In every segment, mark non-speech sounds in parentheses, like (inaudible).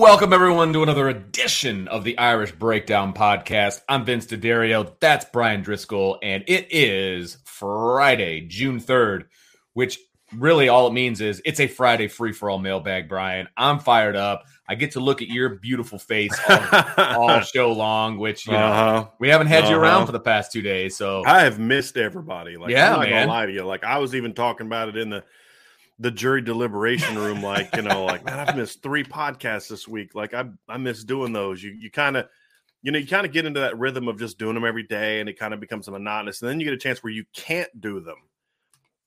Welcome, everyone, to another edition of the Irish Breakdown Podcast. I'm Vince D'Addario. That's Bryan Driskell, and it is Friday, June 3rd, which really all it means is it's a Friday free for all mailbag, Bryan. I'm fired up. I get to look at your beautiful face all, all (laughs) show long, which you know, Uh-huh. we haven't had you Uh-huh. around for the past two days. So I have missed everybody. Like, Yeah, I'm not man. gonna lie to you. Like, I was even talking about it in the the jury deliberation room. Like, you know, like man, I've missed three (laughs) podcasts this week. Like, I I miss doing those. You you kind of you know you kind of get into that rhythm of just doing them every day, and it kind of becomes a monotonous. And then you get a chance where you can't do them,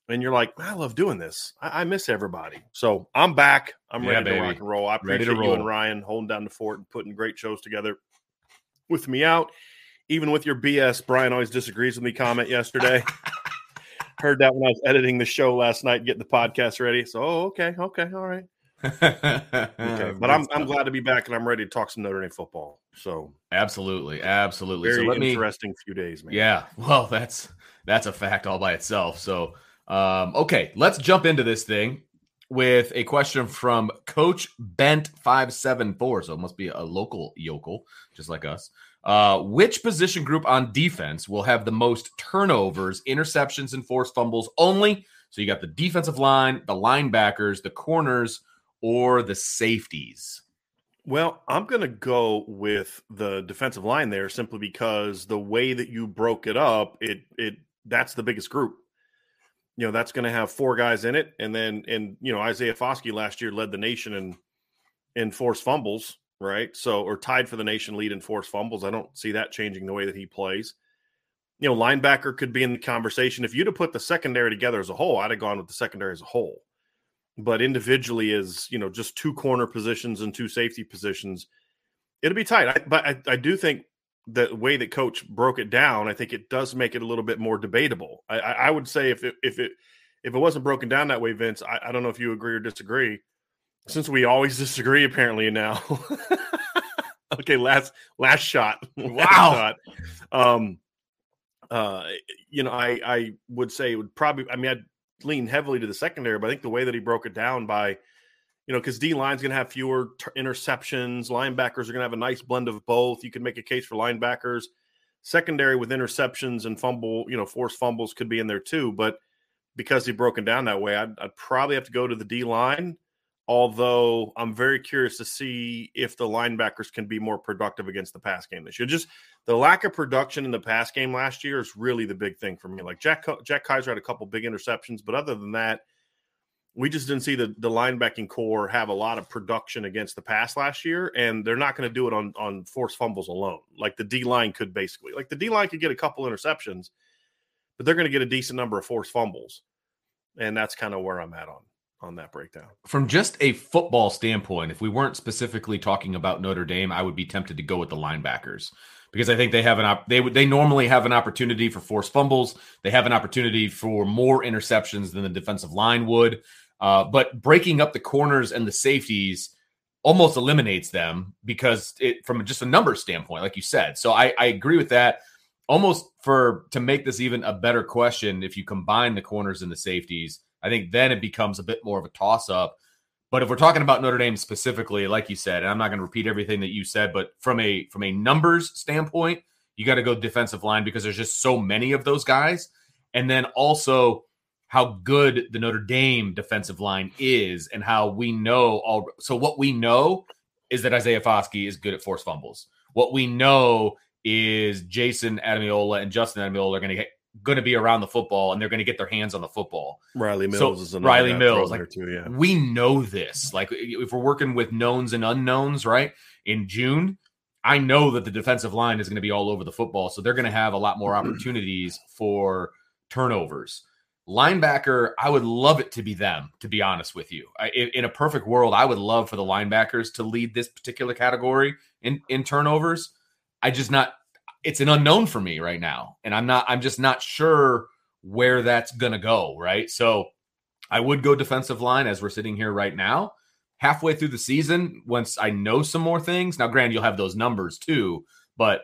and you're like, I love doing this. I, I miss everybody. So I'm back. I'm Yeah, ready baby. to rock and roll. I appreciate to you and. Ryan holding down the fort and putting great shows together with me out. Even with your BS, Bryan always disagrees with me comment yesterday. (laughs) Heard that when I was editing the show last night, getting the podcast ready. So, oh, okay, okay, all right. Okay. (laughs) But I'm I'm glad to be back and I'm ready to talk some Notre Dame football. So absolutely, absolutely. very so let me interesting few days, man. Yeah, (laughs) well, that's that's a fact all by itself. So, um, okay, let's jump into this thing with a question from Coach Bent five seven four. So it must be a local yokel, just like us. Uh, which position group on defense will have the most turnovers, interceptions, and forced fumbles only? So you got the defensive line, the linebackers, the corners, or the safeties. Well, I'm going to go with the defensive line there simply because the way that you broke it up, it it that's the biggest group. You know, that's going to have four guys in it, and then and you know Isaiah Foskey last year led the nation in in forced fumbles, right? So or tied for the nation lead in forced fumbles. I don't see that changing the way that he plays. You know, linebacker could be in the conversation. If you'd have put the secondary together as a whole, I'd have gone with the secondary as a whole but individually as you know just two corner positions and two safety positions it'll be tight I, but I, I do think the way that coach broke it down i think it does make it a little bit more debatable i, I I would say if it if it if it wasn't broken down that way vince i, I don't know if you agree or disagree since we always disagree apparently now (laughs) okay last last shot (laughs) Last Wow. shot. um uh you know i i would say it would probably i mean i'd lean heavily to the secondary, but I think the way that he broke it down by, you know, because D line's going to have fewer t- interceptions, linebackers are going to have a nice blend of both. You could make a case for linebackers. Secondary with interceptions and fumble, you know, forced fumbles could be in there too. But because he broken down that way, I'd, I'd probably have to go to the D line. Although I'm very curious to see if the linebackers can be more productive against the pass game this year. Just the lack of production in the pass game last year is really the big thing for me. Like Jack Jack Kiser had a couple big interceptions, but other than that, we just didn't see the the linebacking core have a lot of production against the pass last year, and they're not going to do it on on forced fumbles alone. Like the D line could basically, like the D line could get a couple interceptions, but they're going to get a decent number of forced fumbles, and that's kind of where I'm at on on that breakdown. From just a football standpoint, if we weren't specifically talking about Notre Dame, I would be tempted to go with the linebackers because I think they have an op- they would they normally have an opportunity for forced fumbles. They have an opportunity for more interceptions than the defensive line would. Uh, but breaking up the corners and the safeties almost eliminates them because it from just a number standpoint, like you said. So I, I agree with that. Almost for to make this even a better question, if you combine the corners and the safeties, I think then it becomes a bit more of a toss up. But if we're talking about Notre Dame specifically, like you said, and I'm not going to repeat everything that you said, but from a from a numbers standpoint, you got to go defensive line because there's just so many of those guys. And then also how good the Notre Dame defensive line is and how we know all. So what we know is that Isaiah Foskey is good at forced fumbles. What we know is Jayson Ademilola and Justin Ademilola are going to get going to be around the football and they're going to get their hands on the football. Rylie Mills so, is another Rylie Mills like too, yeah. We know this. Like if we're working with knowns and unknowns, right? In June, I know that the defensive line is going to be all over the football, so they're going to have a lot more (clears throat) opportunities for turnovers. Linebacker, I would love it to be them, to be honest with you. I, in a perfect world, I would love for the linebackers to lead this particular category in, in turnovers. I just not, it's an unknown for me right now. And I'm not, I'm just not sure where that's going to go. Right. So I would go defensive line as we're sitting here right now halfway through the season, once I know some more things, now, granted, you'll have those numbers too, but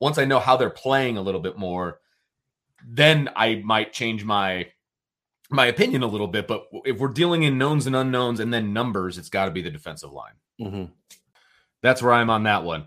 once I know how they're playing a little bit more, then I might change my my opinion a little bit. But if we're dealing in knowns and unknowns and then numbers, it's got to be the defensive line. Mm-hmm. That's where I'm on that one.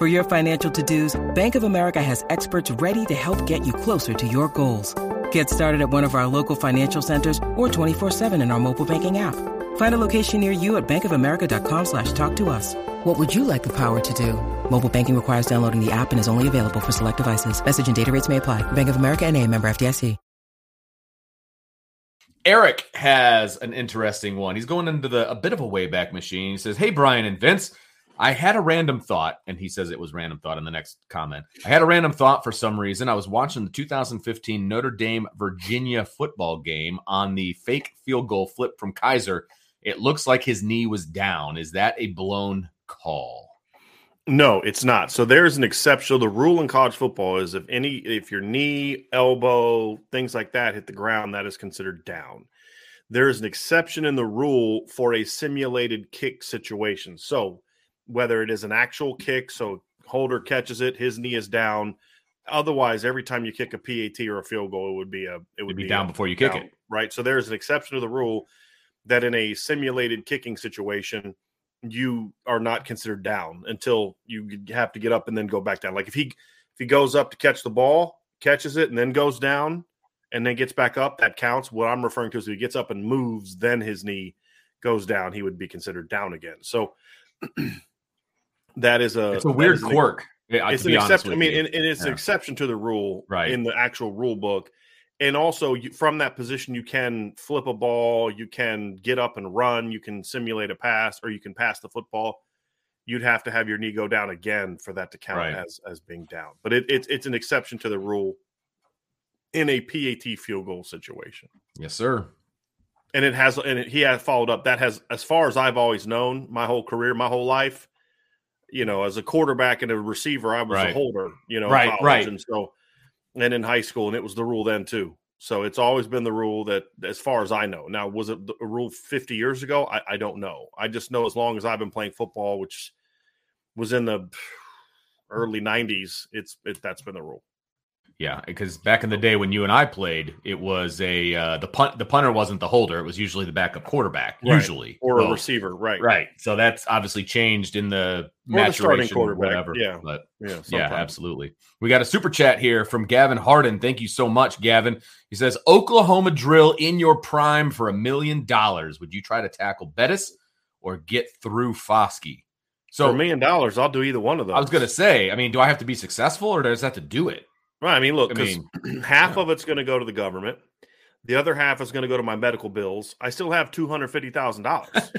For your financial to-dos, Bank of America has experts ready to help get you closer to your goals. Get started at one of our local financial centers or 24-7 in our mobile banking app. Find a location near you at bankofamerica.com slash talk to us. What would you like the power to do? Mobile banking requires downloading the app and is only available for select devices. Message and data rates may apply. Bank of America and a member FDIC. Eric has an interesting one. He's going into the a bit of a wayback machine. He says, Hey, Bryan and Vince, I had a random thought, and he says it was random thought in the next comment. I had a random thought for some reason. I was watching the 2015 Notre Dame Virginia football game on the fake field goal flip from Kizer. It looks like his knee was down. Is that a blown call? No, it's not. So there's an exception. The rule in college football is if any if your knee, elbow, things like that hit the ground, that is considered down. There is an exception in the rule for a simulated kick situation. So whether it is an actual kick, so holder catches it, his knee is down. Otherwise, every time you kick a PAT or a field goal, it would be a it would be, be, down before you down, kick it. Right. So there's an exception to the rule that in a simulated kicking situation, you are not considered down until you have to get up and then go back down. Like if he if he goes up to catch the ball, catches it, and then goes down and then gets back up, that counts. What I'm referring to is if he gets up and moves, then his knee goes down, he would be considered down again. So (clears throat) that is a it's a weird quirk. Eh, it's an exception. I mean, and, and it's yeah. an exception to the rule right. in the actual rule book and also you, from that position you can flip a ball you can get up and run you can simulate a pass or you can pass the football you'd have to have your knee go down again for that to count right. as as being down but it, it, it's an exception to the rule in a pat field goal situation yes sir and it has and it, he has followed up that has as far as i've always known my whole career my whole life you know, as a quarterback and a receiver, I was Right. a holder, you know, Right, right. And so, and in high school, and it was the rule then too. So it's always been the rule that, as far as I know, now was it a rule 50 years ago? I, I don't know. I just know as long as I've been playing football, which was in the early 90s, it's it, that's been the rule. Yeah, because back in the day when you and I played, it was a uh, the punt the punter wasn't the holder; it was usually the backup quarterback, Right. usually Or a receiver, right? Right. So that's obviously changed in the Or the maturation, quarterback, whatever. yeah. But Yeah, yeah, absolutely. We got a super chat here from Gavin Harden. Thank you so much, Gavin. He says Oklahoma drill in your prime for a million dollars. Would you try to tackle Bettis or get through Foskey? So for a million dollars, I'll do either one of those. I was going to say, I mean, do I have to be successful or does that have to do it? Right. I mean, look, I 'cause mean, (clears throat) (clears throat) half yeah. of it's going to go to the government. The other half is going to go to my medical bills. I still have two hundred fifty thousand dollars.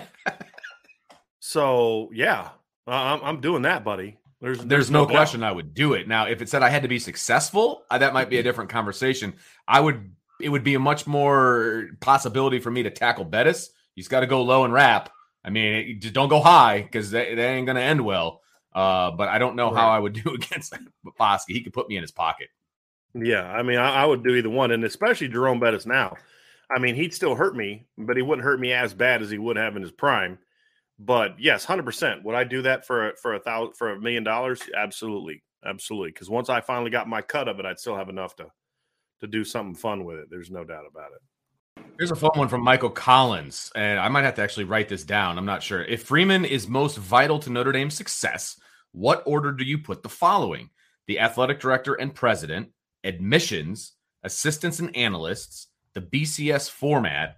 (laughs) so yeah, I- I'm, I'm doing that, buddy. There's There's no doubt. question I would do it. Now, if it said I had to be successful, that might be a different conversation. I would. It would be a much more possibility for me to tackle Bettis. He's got to go low and wrap. I mean, it- just don't go high because that, that ain't going to end well. Uh, but I don't know how I would (laughs) do against Foskey. He could put me in his pocket. Yeah, I mean, I, I would do either one, and especially Jerome Bettis now. I mean, he'd still hurt me, but he wouldn't hurt me as bad as he would have in his prime. But yes, hundred percent. Would I do that for a, for a thousand for a million dollars? Absolutely, absolutely. Because once I finally got my cut of it, I'd still have enough to to do something fun with it. There's no doubt about it. Here's a fun one from Michael Collins, and I might have to actually write this down. I'm not sure. If Freeman is most vital to Notre Dame's success, what order do you put the following? The athletic director and president, admissions, assistants and analysts, the BCS format,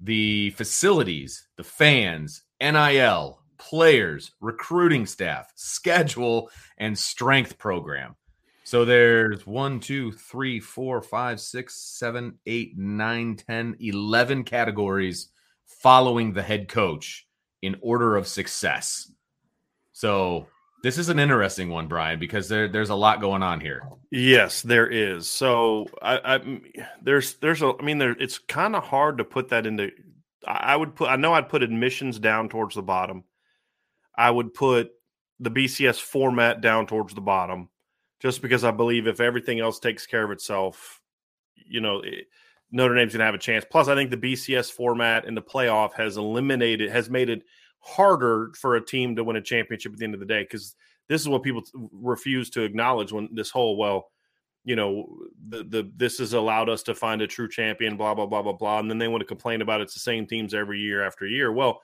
the facilities, the fans, NIL, players, recruiting staff, schedule, and strength program. So there's one, two, three, four, five, six, seven, eight, nine, 10, 11 categories following the head coach in order of success. So this is an interesting one, Bryan, because there, there's a lot going on here. Yes, there is. So I, I there's there's a I mean there it's kind of hard to put that into I I would put I know I'd put admissions down towards the bottom. I would put the BCS format down towards the bottom just because I believe if everything else takes care of itself, you know, it, Notre Dame's going to have a chance. Plus I think the BCS format in the playoff has eliminated has made it harder for a team to win a championship at the end of the day cuz this is what people refuse to acknowledge when this whole well you know the the this has allowed us to find a true champion blah blah blah blah blah and then they want to complain about it's the same teams every year after year well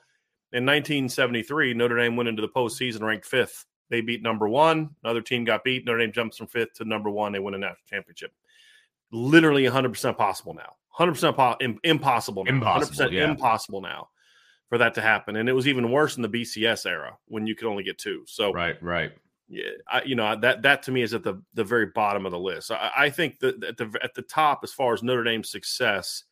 in 1973 notre dame went into the postseason ranked fifth they beat number one another team got beat notre dame jumps from fifth to number one they win a national championship literally 100% possible now 100% po- im- impossible now. Impossible, 100% yeah. impossible now for that to happen and it was even worse in the bcs era when you could only get two so Right, right. yeah, I, you know that that to me is at the the very bottom of the list. I, I think that at the at the top, as far as Notre Dame's success,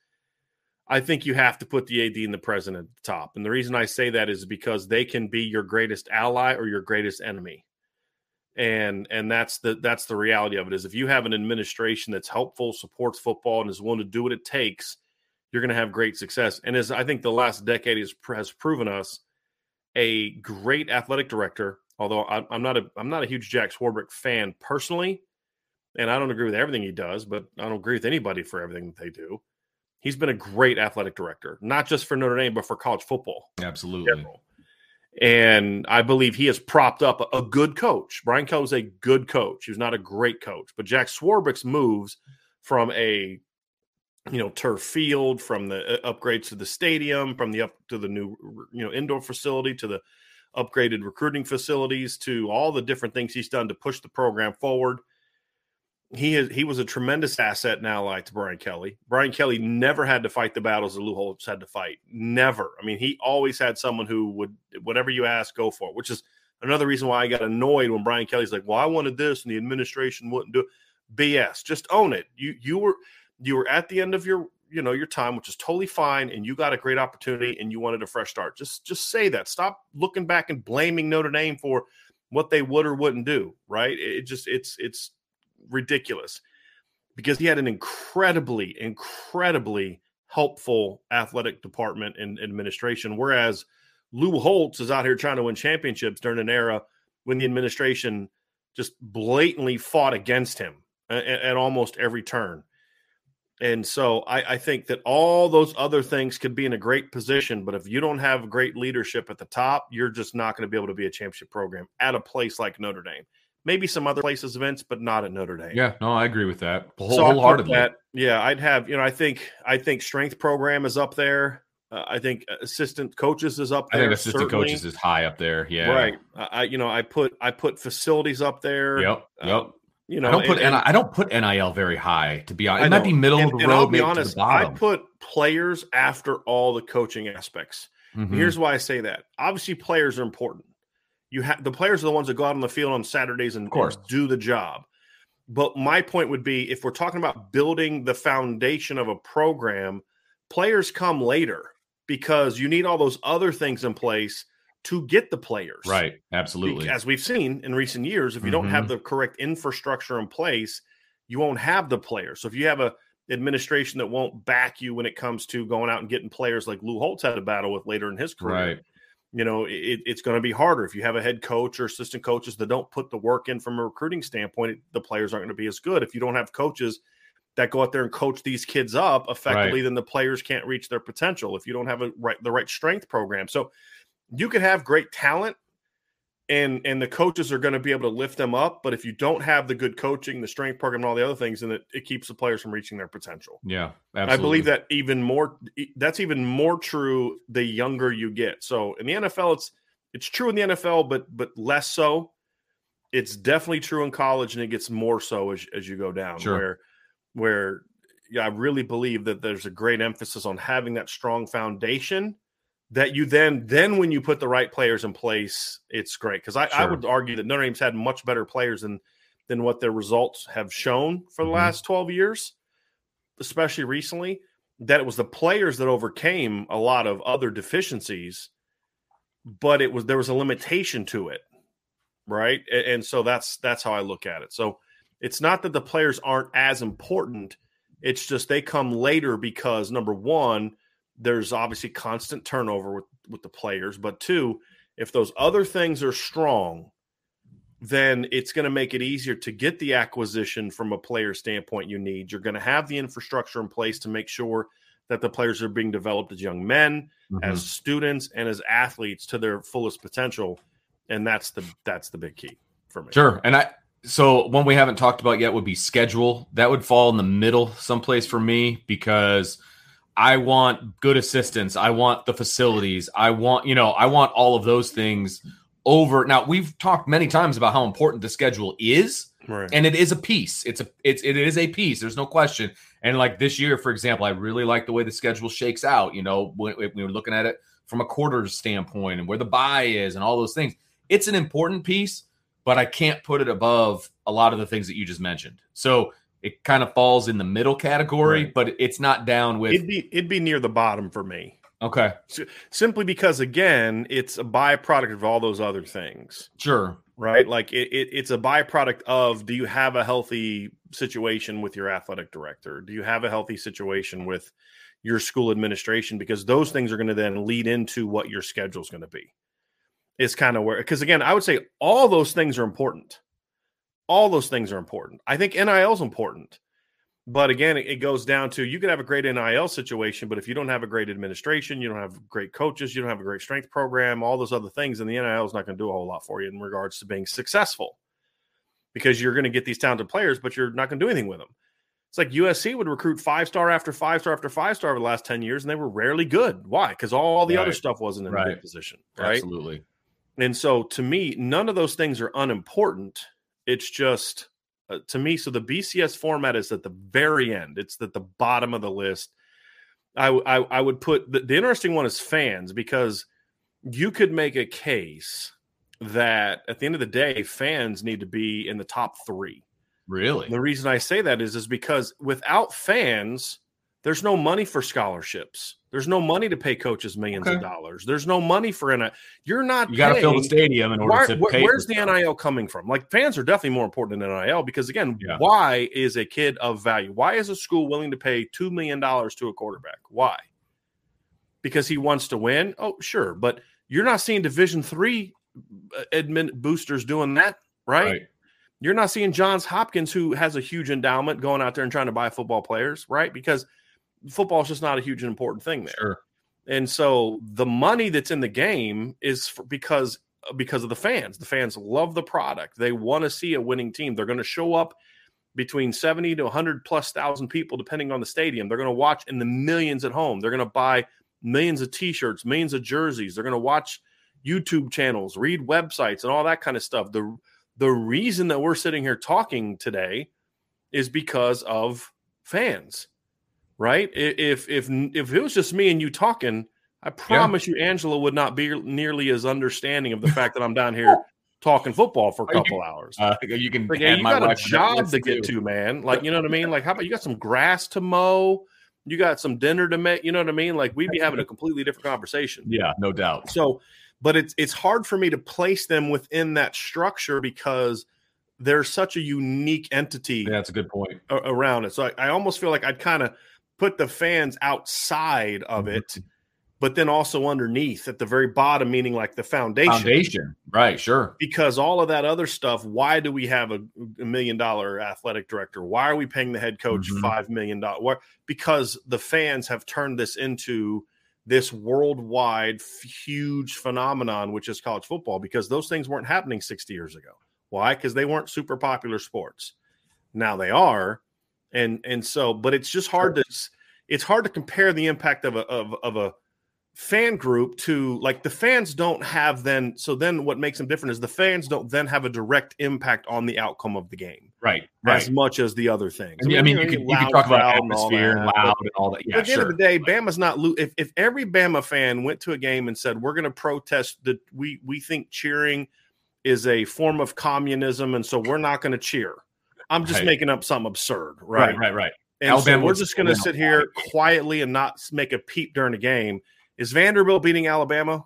I think you have to put the AD and the president at the top. And the reason I say that is because they can be your greatest ally or your greatest enemy. And and that's the that's the reality of it is if you have an administration that's helpful, supports football, and is willing to do what it takes, you're going to have great success. And as I think the last decade has has proven us, a great athletic director. Although I, I'm not a I'm not a huge Jack Swarbrick fan personally, and I don't agree with everything he does, but I don't agree with anybody for everything that they do. He's been a great athletic director, not just for Notre Dame, but for college football. Absolutely. And I believe he has propped up a, good coach. Brian Kelly was a good coach. He was not a great coach, but Jack Swarbrick's moves from a you know turf field, from the uh, upgrades to the stadium, from the up to the new you know indoor facility to the upgraded recruiting facilities to all the different things he's done to push the program forward. He is he was a tremendous asset and ally to Brian Kelly. Brian Kelly never had to fight the battles that Lou Holtz had to fight. Never. I mean, he always had someone who would whatever you ask, go for it. Which is another reason why I got annoyed when Brian Kelly's like, "Well, I wanted this, and the administration wouldn't do it." BS. Just own it. You you were you were at the end of your you know your time, which is totally fine, and you got a great opportunity, and you wanted a fresh start. Just just say that. Stop looking back and blaming Notre Dame for what they would or wouldn't do. Right? It just it's it's ridiculous because he had an incredibly incredibly helpful athletic department and administration, whereas Lou Holtz is out here trying to win championships during an era when the administration just blatantly fought against him at, at almost every turn. And so I, I, think that all those other things could be in a great position, but if you don't have great leadership at the top, you're just not going to be able to be a championship program at a place like Notre Dame. Maybe some other places, events, but not at Notre Dame. Yeah, no, I agree with that so wholeheartedly. That, yeah, I'd have you know I think I think strength program is up there. Uh, I think assistant coaches is up there. I think assistant certainly. coaches is high up there. Yeah, right. I you know I put I put facilities up there. Yep. Yep. Uh, you know, I don't put and, I don't put NIL very high to be honest. It might be middle and, of the road. I'll be honest. I put players after all the coaching aspects. Mm-hmm. Here's why I say that. Obviously, players are important. You have the players are the ones that go out on the field on Saturdays and, of course. Do the job. But my point would be if we're talking about building the foundation of a program, players come later because you need all those other things in place to get the players. Right. Absolutely. As we've seen in recent years, if you mm-hmm. don't have mm-hmm. the correct infrastructure in place, you won't have the players. So if you have a administration that won't back you when it comes to going out and getting players like Lou Holtz had a battle with later in his career. Right. You know, it, it's going to be harder if you have a head coach or assistant coaches that don't put the work in from a recruiting standpoint. The players aren't going to be as good. If you don't have coaches that go out there and coach these kids up effectively, right. then the players can't reach their potential. If you don't have a right the right strength program, so you can have great talent and and the coaches are going to be able to lift them up but if you don't have the good coaching the strength program and all the other things then it, it keeps the players from reaching their potential yeah absolutely. i believe that even more that's even more true the younger you get so in the nfl it's it's true in the nfl but but less so it's definitely true in college and it gets more so as, as you go down sure. where where yeah, i really believe that there's a great emphasis on having that strong foundation that you then then when you put the right players in place, it's great. Because I, sure. I, would argue that Notre Dame's had much better players than than what their results have shown for the mm-hmm. last 12 years, especially recently. That it was the players that overcame a lot of other deficiencies, but it was there was a limitation to it, right? And, and so that's that's how I look at it. So it's not that the players aren't as important; it's just they come later because number one there's obviously constant turnover with with the players, but two, if those other things are strong, then it's going to make it easier to get the acquisition from a player standpoint you need. You're going to have the infrastructure in place to make sure that the players are being developed as young men, mm-hmm. as students, and as athletes to their fullest potential. And that's the that's the big key for me. Sure. And I so one we haven't talked about yet would be schedule. That would fall in the middle someplace for me because – I want good assistance. I want the facilities. I want, you know, I want all of those things over. Now, we've talked many times about how important the schedule is. Right. And it is a piece. It's a it's it is a piece. There's no question. And like this year, for example, I really like the way the schedule shakes out. You know, when, when we were looking at it from a quarters standpoint and where the buy is and all those things. It's an important piece, but I can't put it above a lot of the things that you just mentioned. So it kind of falls in the middle category, right. but it's not down with. It'd be it'd be near the bottom for me. Okay. simply because again, it's a byproduct of all those other things. Sure. Right. Like it, it, it's a byproduct of do you have a healthy situation with your athletic director? Do you have a healthy situation with your school administration? Because those things are going to then lead into what your schedule is going to be. Is kind of where because again, I would say all those things are important. All those things are important. I think NIL is important. But again, it goes down to you could have a great NIL situation, but if you don't have a great administration, you don't have great coaches, you don't have a great strength program, all those other things, and the NIL is not going to do a whole lot for you in regards to being successful because you're going to get these talented players, but you're not going to do anything with them. It's like USC would recruit five star after five star after five star over the last 10 years, and they were rarely good. Why? Because all the right. other stuff wasn't in right. a good position. Right. Absolutely. And so to me, none of those things are unimportant. It's just uh, to me. So the BCS format is at the very end. It's at the bottom of the list. I I, I would put the, the interesting one is fans because you could make a case that at the end of the day, fans need to be in the top three. Really? The reason I say that is is because without fans, there's no money for scholarships. There's no money to pay coaches millions okay. of dollars. There's no money for NIL. You're not. You got to fill the stadium in order why, to pay. Where's the stuff. NIL coming from? Like fans are definitely more important than NIL because again, yeah. why is a kid of value? Why is a school willing to pay two million dollars to a quarterback? Why? Because he wants to win. Oh, sure, but you're not seeing Division three uh, admin boosters doing that, right? right? You're not seeing Johns Hopkins, who has a huge endowment, going out there and trying to buy football players, right? Because football is just not a huge and important thing there. Sure. And so the money that's in the game is for, because because of the fans. The fans love the product. They want to see a winning team. They're going to show up between 70 to 100 plus thousand people depending on the stadium. They're going to watch in the millions at home. They're going to buy millions of t-shirts, millions of jerseys. They're going to watch YouTube channels, read websites and all that kind of stuff. The the reason that we're sitting here talking today is because of fans right? If if if it was just me and you talking, I promise yeah. you, Angela would not be nearly as understanding of the fact that I'm down here talking football for a (laughs) couple you, hours. Uh, you can, like, yeah, you got a job to get to, man. Like, you know what I mean? Like, how about you got some grass to mow? You got some dinner to make. You know what I mean? Like, we'd be having a completely different conversation. Yeah, no doubt. So, but it's it's hard for me to place them within that structure because they're such a unique entity. Yeah, that's a good point around it. So I, I almost feel like I'd kind of put the fans outside of mm-hmm. it, but then also underneath at the very bottom, meaning like the foundation. Foundation, right? Sure. Because all of that other stuff. Why do we have a, a million dollar athletic director? Why are we paying the head coach mm-hmm. five million dollars? Because the fans have turned this into this worldwide huge phenomenon, which is college football. Because those things weren't happening sixty years ago. Why? Because they weren't super popular sports. Now they are and and so but it's just hard to it's hard to compare the impact of a of, of a fan group to like the fans don't have then so then what makes them different is the fans don't then have a direct impact on the outcome of the game right, right. as much as the other things i mean, I mean you, can, you can talk about atmosphere and, and loud and all that yeah, at the sure. end of the day bama's not lo- if, if every bama fan went to a game and said we're going to protest that we we think cheering is a form of communism and so we're not going to cheer I'm just right. making up something absurd, right? Right, right, right. And Alabama so we're just going to sit here quietly and not make a peep during the game. Is Vanderbilt beating Alabama?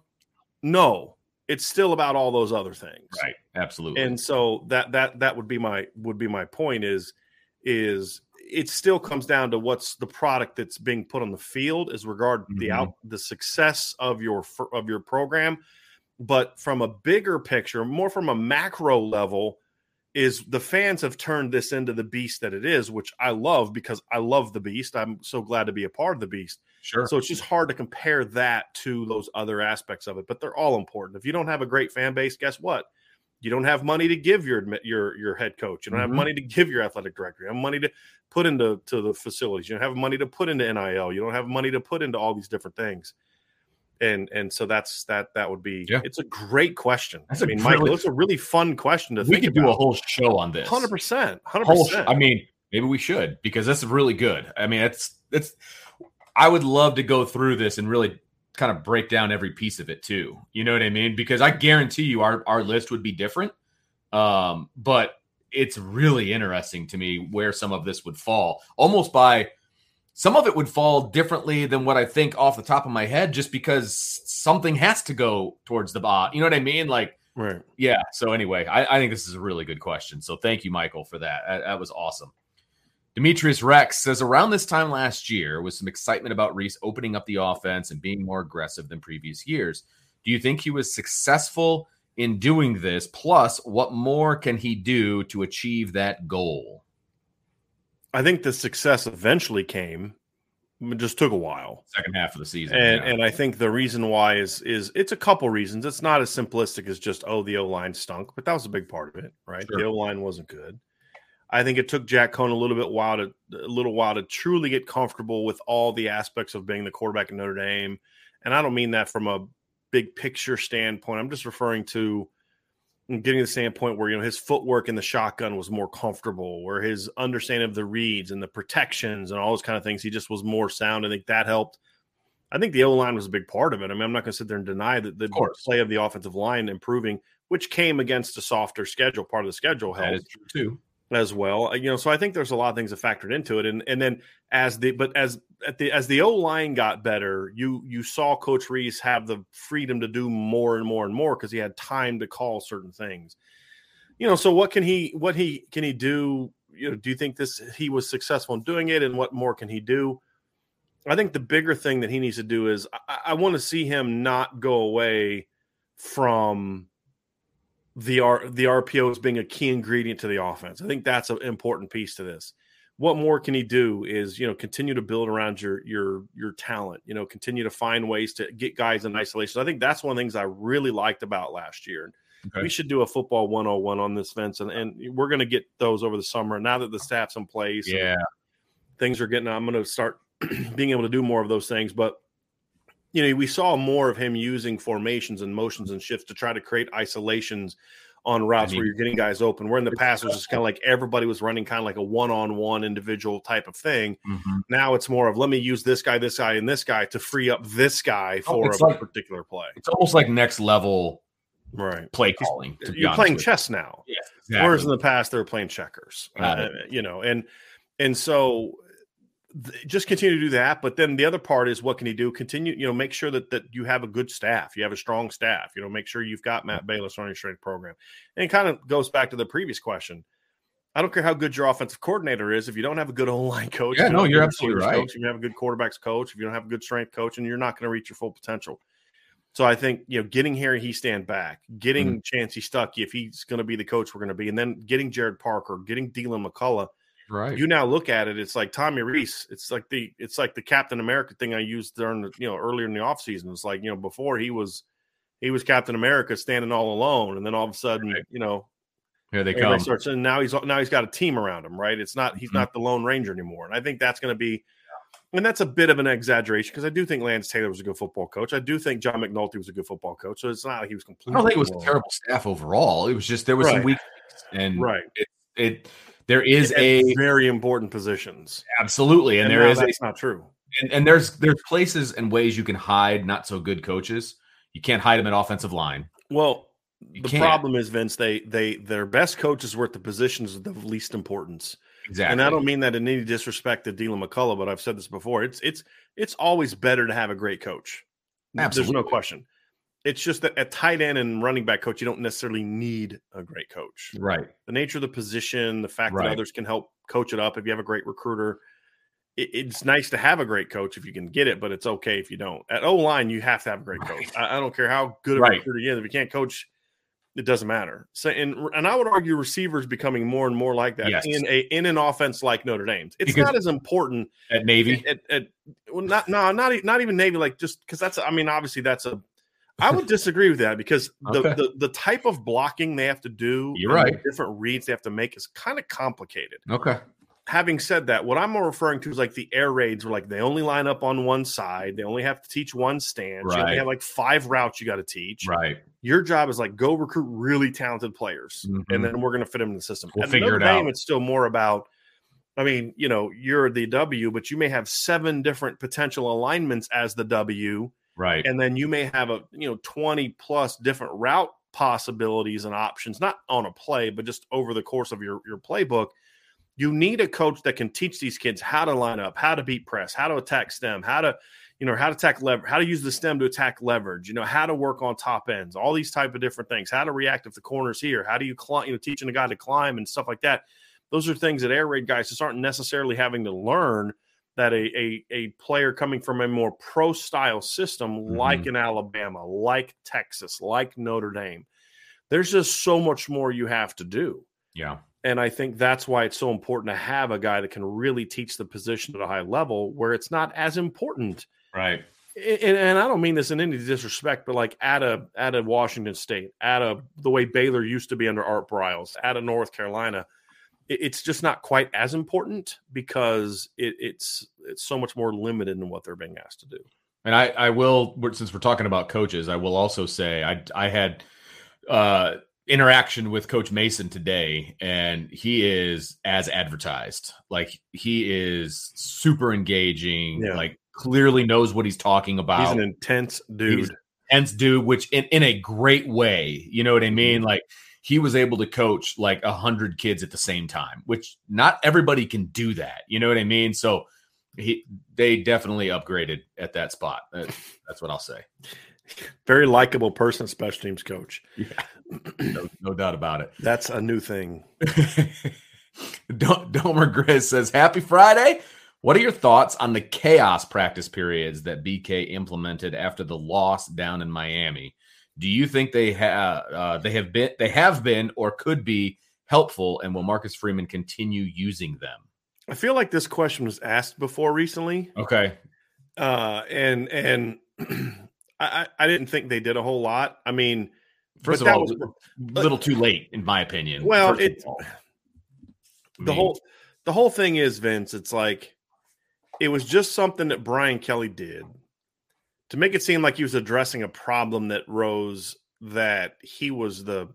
No, it's still about all those other things. Right. Absolutely. And so that that that would be my would be my point is is it still comes down to what's the product that's being put on the field as regard mm-hmm. the out the success of your of your program but from a bigger picture more from a macro level is the fans have turned this into the beast that it is, which I love because I love the beast. I'm so glad to be a part of the beast. Sure. So it's just hard to compare that to those other aspects of it, but they're all important. If you don't have a great fan base, guess what? You don't have money to give your your your head coach. You don't mm-hmm. have money to give your athletic director. You don't have money to put into to the facilities. You don't have money to put into NIL. You don't have money to put into all these different things and and so that's that that would be yeah. it's a great question. That's i mean michael it's a really fun question to think about. we could do a whole show on this. 100% 100% i mean maybe we should because that's really good. I mean it's it's i would love to go through this and really kind of break down every piece of it too. You know what i mean? Because i guarantee you our our list would be different. Um but it's really interesting to me where some of this would fall almost by some of it would fall differently than what I think off the top of my head, just because something has to go towards the bot. You know what I mean? Like, right? Yeah. So anyway, I, I think this is a really good question. So thank you, Michael, for that. That, that was awesome. Demetrius Rex says around this time last year was some excitement about Rees opening up the offense and being more aggressive than previous years. Do you think he was successful in doing this? Plus, what more can he do to achieve that goal? I think the success eventually came. It just took a while. Second half of the season, and yeah. and I think the reason why is is it's a couple reasons. It's not as simplistic as just oh the O line stunk, but that was a big part of it, right? Sure. The O line wasn't good. I think it took Jack Coan a little bit while to a little while to truly get comfortable with all the aspects of being the quarterback in Notre Dame, and I don't mean that from a big picture standpoint. I'm just referring to getting to the standpoint where you know his footwork in the shotgun was more comfortable, where his understanding of the reads and the protections and all those kind of things, he just was more sound. I think that helped. I think the O line was a big part of it. I mean, I'm not going to sit there and deny that the play of the offensive line improving, which came against a softer schedule, part of the schedule helped too as well. Uh, you know, so I think there's a lot of things that factored into it. And and then as the but as at the as the O line got better, you you saw Coach Rees have the freedom to do more and more and more because he had time to call certain things. You know, so what can he what he can he do? You know, do you think this he was successful in doing it, and what more can he do? I think the bigger thing that he needs to do is I, I want to see him not go away from the R, the RPO as being a key ingredient to the offense. I think that's an important piece to this. What more can he do is, you know, continue to build around your your your talent, you know, continue to find ways to get guys in isolation. I think that's one of the things I really liked about last year. Okay. We should do a football 101 on this, Vince, and, and we're going to get those over the summer. Now that the staff's in place, yeah, things are getting. I'm going to start (clears throat) being able to do more of those things, but you know, we saw more of him using formations and motions and shifts to try to create isolations on routes I mean, where you're getting guys open. Where in the past it was just kind of like everybody was running kind of like a one-on-one individual type of thing. Mm-hmm. Now it's more of let me use this guy, this guy, and this guy to free up this guy oh, for a like, particular play. It's almost like next level right play calling. You're playing chess now. Yes, exactly. Whereas in the past they were playing checkers. Uh, you know, and and so just continue to do that. But then the other part is what can he do? Continue, you know, make sure that that you have a good staff, you have a strong staff. You know, make sure you've got Matt Balis on your strength program. And it kind of goes back to the previous question. I don't care how good your offensive coordinator is if you don't have a good (laughs) O line coach. Yeah, no, you're absolutely right. Coach, if you have a good quarterbacks coach, if you don't have a good strength coach, and you're not going to reach your full potential. So I think you know, getting Harry Hiestand back, getting mm-hmm. Chansi Stuckey if he's going to be the coach we're going to be, and then getting Jared Parker, getting Deland McCullough – Right. You now look at it, it's like Tommy Rees. It's like the it's like the Captain America thing I used during the you know earlier in the offseason. It's like, you know, before he was he was Captain America standing all alone, and then all of a sudden, right. you know, here they come. Starts, and now he's now he's got a team around him, right? It's not he's mm-hmm. not the Lone Ranger anymore. And I think that's going to be and that's a bit of an exaggeration because I do think Lance Taylor was a good football coach. I do think John McNulty was a good football coach. So it's not like he was completely. I don't think it was a terrible staff overall. It was just there was right. some weakness, and right. It, it there is a very important positions. Absolutely, and, and there is that's a, not true. And, and there's there's places and ways you can hide not so good coaches. You can't hide them at offensive line. Well, you the can't. problem is Vince. They they their best coaches were at the positions of the least importance. Exactly. And I don't mean that in any disrespect to Deland McCullough, but I've said this before. It's it's it's always better to have a great coach. Absolutely. There's no question. It's just that at tight end and running back coach, you don't necessarily need a great coach. Right. The nature of the position, the fact right. that others can help coach it up. If you have a great recruiter, it, it's nice to have a great coach if you can get it, but it's okay if you don't. At O line, you have to have a great coach. I, I, don't care how good of a recruiter you is. If you can't coach, it doesn't matter. So, and and I would argue receivers becoming more and more like that yes. in a in an offense like Notre Dame's. It's because not as important at Navy. At, at, at well, not no, not not even Navy. Like just because that's I mean obviously that's a I would disagree with that because the, okay. the, the type of blocking they have to do, you're right. different reads they have to make is kind of complicated. Okay. Having said that, what I'm more referring to is like the air raids where like they only line up on one side, they only have to teach one stance. Right. You only have like five routes you got to teach. Right. Your job is like go recruit really talented players, mm-hmm. and then we're going to fit them in the system. We'll At figure it out. It's still more about. I mean, you know, you're the W, but you may have seven different potential alignments as the W Right. And then you may have a, you know, 20 plus different route possibilities and options, not on a play, but just over the course of your, your playbook. You need a coach that can teach these kids how to line up, how to beat press, how to attack stem, how to, you know, how to attack lever, how to use the stem to attack leverage, you know, how to work on top ends, all these type of different things, how to react if the corner's here, how do you climb, you know, teaching a guy to climb and stuff like that. Those are things that air raid guys just aren't necessarily having to learn that a, a, a player coming from a more pro style system mm-hmm. like in Alabama, like Texas, like Notre Dame, there's just so much more you have to do. Yeah. And I think that's why it's so important to have a guy that can really teach the position at a high level where it's not as important. Right. And, and I don't mean this in any disrespect, but like at a at a Washington State, at a the way Baylor used to be under Art Briles, at a North Carolina, it's just not quite as important because it, it's it's so much more limited in what they're being asked to do. And I, I will, since we're talking about coaches, I will also say I, I had uh, interaction with Coach Mason today, and he is as advertised. Like he is super engaging. Yeah. Like clearly knows what he's talking about. He's an intense dude. He's intense dude, which in, in a great way. You know what I mean? Mm-hmm. Like he was able to coach like a hundred kids at the same time, which not everybody can do that. You know what I mean? So he they definitely upgraded at that spot. (laughs) That's what I'll say. Very likable person, special teams coach. Yeah, no, no doubt about it. (clears throat) That's a new thing. (laughs) Domer Grizz says, "Happy Friday." What are your thoughts on the chaos practice periods that BK implemented after the loss down in Miami? Do you think they have uh, they have been they have been or could be helpful, and will Marcus Freeman continue using them? I feel like this question was asked before recently. Okay, uh, and and (clears throat) I, I didn't think they did a whole lot. I mean, first of all, was, a little too late, in my opinion. Well, it (sighs) the whole the whole thing is Vince. It's like it was just something that Brian Kelly did to make it seem like he was addressing a problem that rose that he was the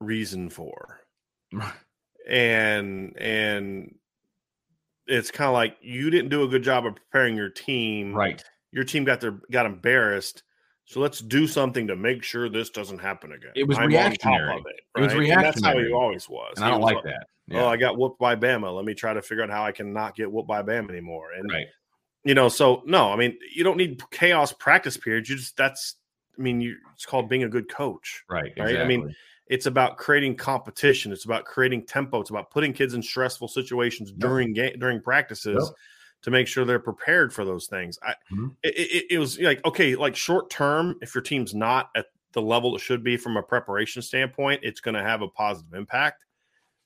reason for. and and it's kind of like you didn't do a good job of preparing your team. Right. Your team got their got embarrassed. So let's do something to make sure this doesn't happen again. It was I'm reactionary. It, right? it, was reactionary. And that's how he always was. And I don't like, like that. Oh, yeah. Oh, I got whooped by Bama. Let me try to figure out how I can not get whooped by Bama anymore. And right. You know, so no, I mean, you don't need chaos practice periods. You just that's I mean, you it's called being a good coach. Right. Right. Exactly. I mean, it's about creating competition. It's about creating tempo. It's about putting kids in stressful situations yep. during game during practices. Yep to make sure they're prepared for those things. I, mm-hmm. it, it, it, was like okay, like short term, if your team's not at the level it should be from a preparation standpoint, it's going to have a positive impact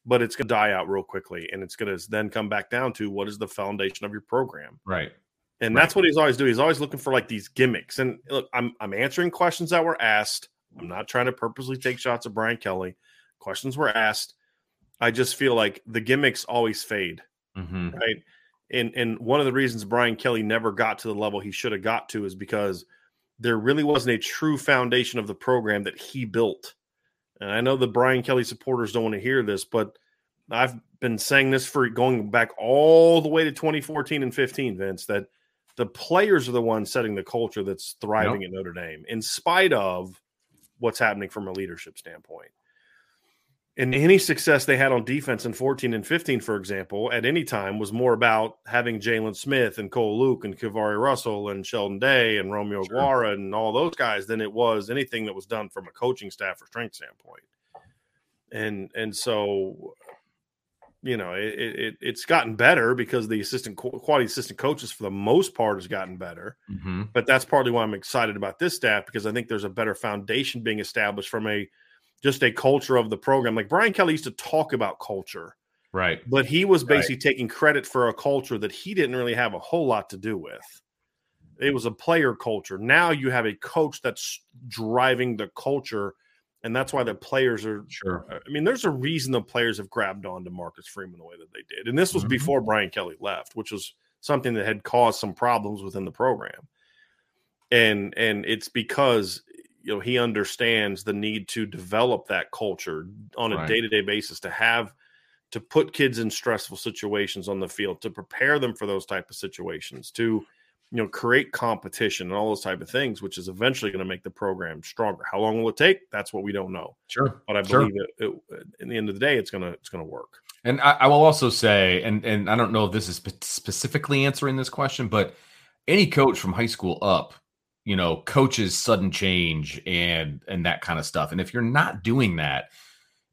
but it's going to die out real quickly. And it's going to then come back down to what is the foundation of your program. Right. And right. that's what he's always doing. He's always looking for like these gimmicks. And look, I'm, I'm answering questions that were asked. I'm not trying to purposely take shots at Brian Kelly. Questions were asked. I just feel like the gimmicks always fade. Mm-hmm. Right. And, and one of the reasons Brian Kelly never got to the level he should have got to is because there really wasn't a true foundation of the program that he built and I know the Brian Kelly supporters don't want to hear this, but I've been saying this for going back all the way to 2014 and 15, Vince, that the players are the ones setting the culture that's thriving yep. at Notre Dame, in spite of what's happening from a leadership standpoint and any success they had on defense in 14 and 15, for example, at any time was more about having Jaylon Smith and Cole Luke and KeiVarae Russell and Sheldon Day and Romeo sure. Okwara and all those guys than it was anything that was done from a coaching staff or strength standpoint. And and so, you know, it, it it's gotten better because the assistant quality assistant coaches for the most part has gotten better. Mm-hmm. But that's partly why I'm excited about this staff because I think there's a better foundation being established from a – just a culture of the program. Like Brian Kelly used to talk about culture, right? But he was basically right. taking credit for a culture that he didn't really have a whole lot to do with. It was a player culture. Now you have a coach that's driving the culture, and that's why the players are. Sure. I mean, there's a reason the players have grabbed on to Marcus Freeman the way that they did, and this was mm-hmm. before Brian Kelly left, which was something that had caused some problems within the program. And and it's because you know he understands the need to develop that culture on a right. day-to-day basis to have to put kids in stressful situations on the field to prepare them for those type of situations to you know create competition and all those type of things which is eventually going to make the program stronger. How long will it take? That's what we don't know. Sure. But i sure. believe it, it, in the end of the day it's gonna it's gonna work. And I, I will also say and and i don't know if this is specifically answering this question but any coach from high school up you know coaches sudden change and and that kind of stuff. And if you're not doing that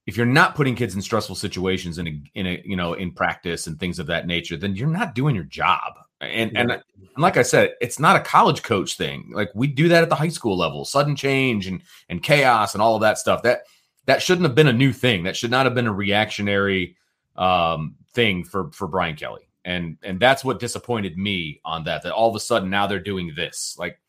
if you're not putting kids in stressful situations in a, in a you know in practice and things of that nature then you're not doing your job and yeah. and, and like i said it's not a college coach thing like we do that at the high school level sudden change and and chaos and all of that stuff that that shouldn't have been a new thing that should not have been a reactionary um thing for for brian kelly and and that's what disappointed me on that that all of a sudden now they're doing this like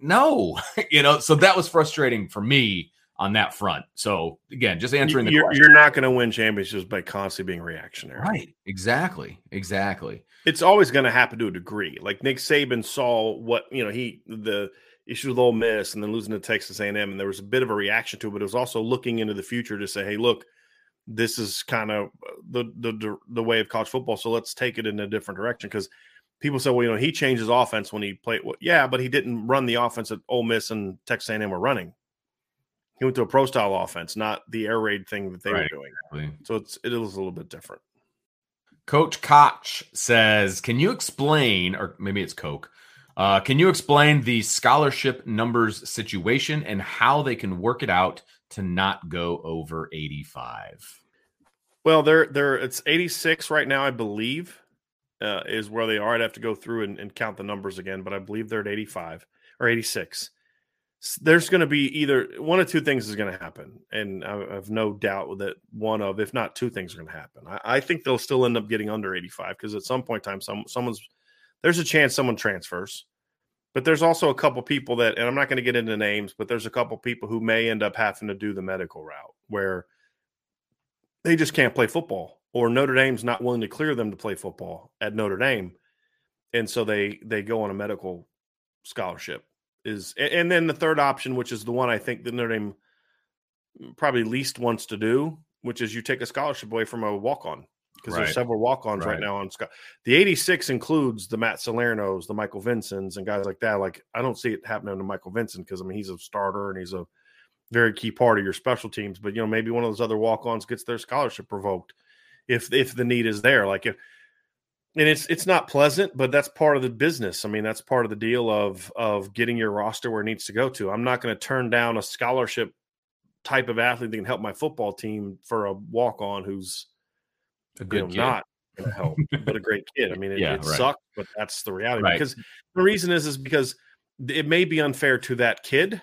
no, (laughs) you know, so that was frustrating for me on that front. So again, just answering the you're, question. You're not going to win championships by constantly being reactionary. Right. Exactly. Exactly. It's always going to happen to a degree. Like Nick Saban saw what, you know, he, the issue with Ole Miss and then losing to Texas A&M. And there was a bit of a reaction to it, but it was also looking into the future to say, Hey, look, this is kind of uh, the, the, the way of college football. So let's take it in a different direction. Cause people say, well, you know, he changed his offense when he played. Well, yeah, but he didn't run the offense that Ole Miss and Texas A&M were running. He went to a pro style offense, not the air raid thing that they right, were doing. Exactly. So it's it is a little bit different. Coach Koch says, "Can you explain, or maybe it's Coke? Uh, can you explain the scholarship numbers situation and how they can work it out to not go over eighty-five? Well, they're they're it's eighty-six right now, I believe uh, is where they are. I'd have to go through and, and, count the numbers again, but I believe they're at 85 or 86. There's going to be either one of two things is going to happen, and I have no doubt that one of, if not two things, are going to happen. I, I, think they'll still end up getting under 85 because at some point in time, some someone's there's a chance someone transfers, but there's also a couple people that, and I'm not going to get into names, but there's a couple people who may end up having to do the medical route where they just can't play football, or Notre Dame's not willing to clear them to play football at Notre Dame, and so they they go on a medical scholarship is and then the third option, which is the one I think that Notre Dame mm, probably least wants to do, which is you take a scholarship away from a walk on because right. there's several walk-ons right. right, now on Scott. The 86 includes the Matt Salernos, the Michael Vincents, and guys like that. Like I don't see it happening to Michael Vincent because I mean he's a starter and he's a very key part of your special teams. But you know maybe one of those other walk-ons gets their scholarship revoked if if the need is there. Like if and it's it's not pleasant, but that's part of the business. I mean, that's part of the deal of of getting your roster where it needs to go to. I'm not going to turn down a scholarship type of athlete that can help my football team for a walk on who's a good you know, not going to help, but a great kid. I mean, it, (laughs) yeah, it right. sucks, but that's the reality. Right. Because the reason is is because it may be unfair to that kid,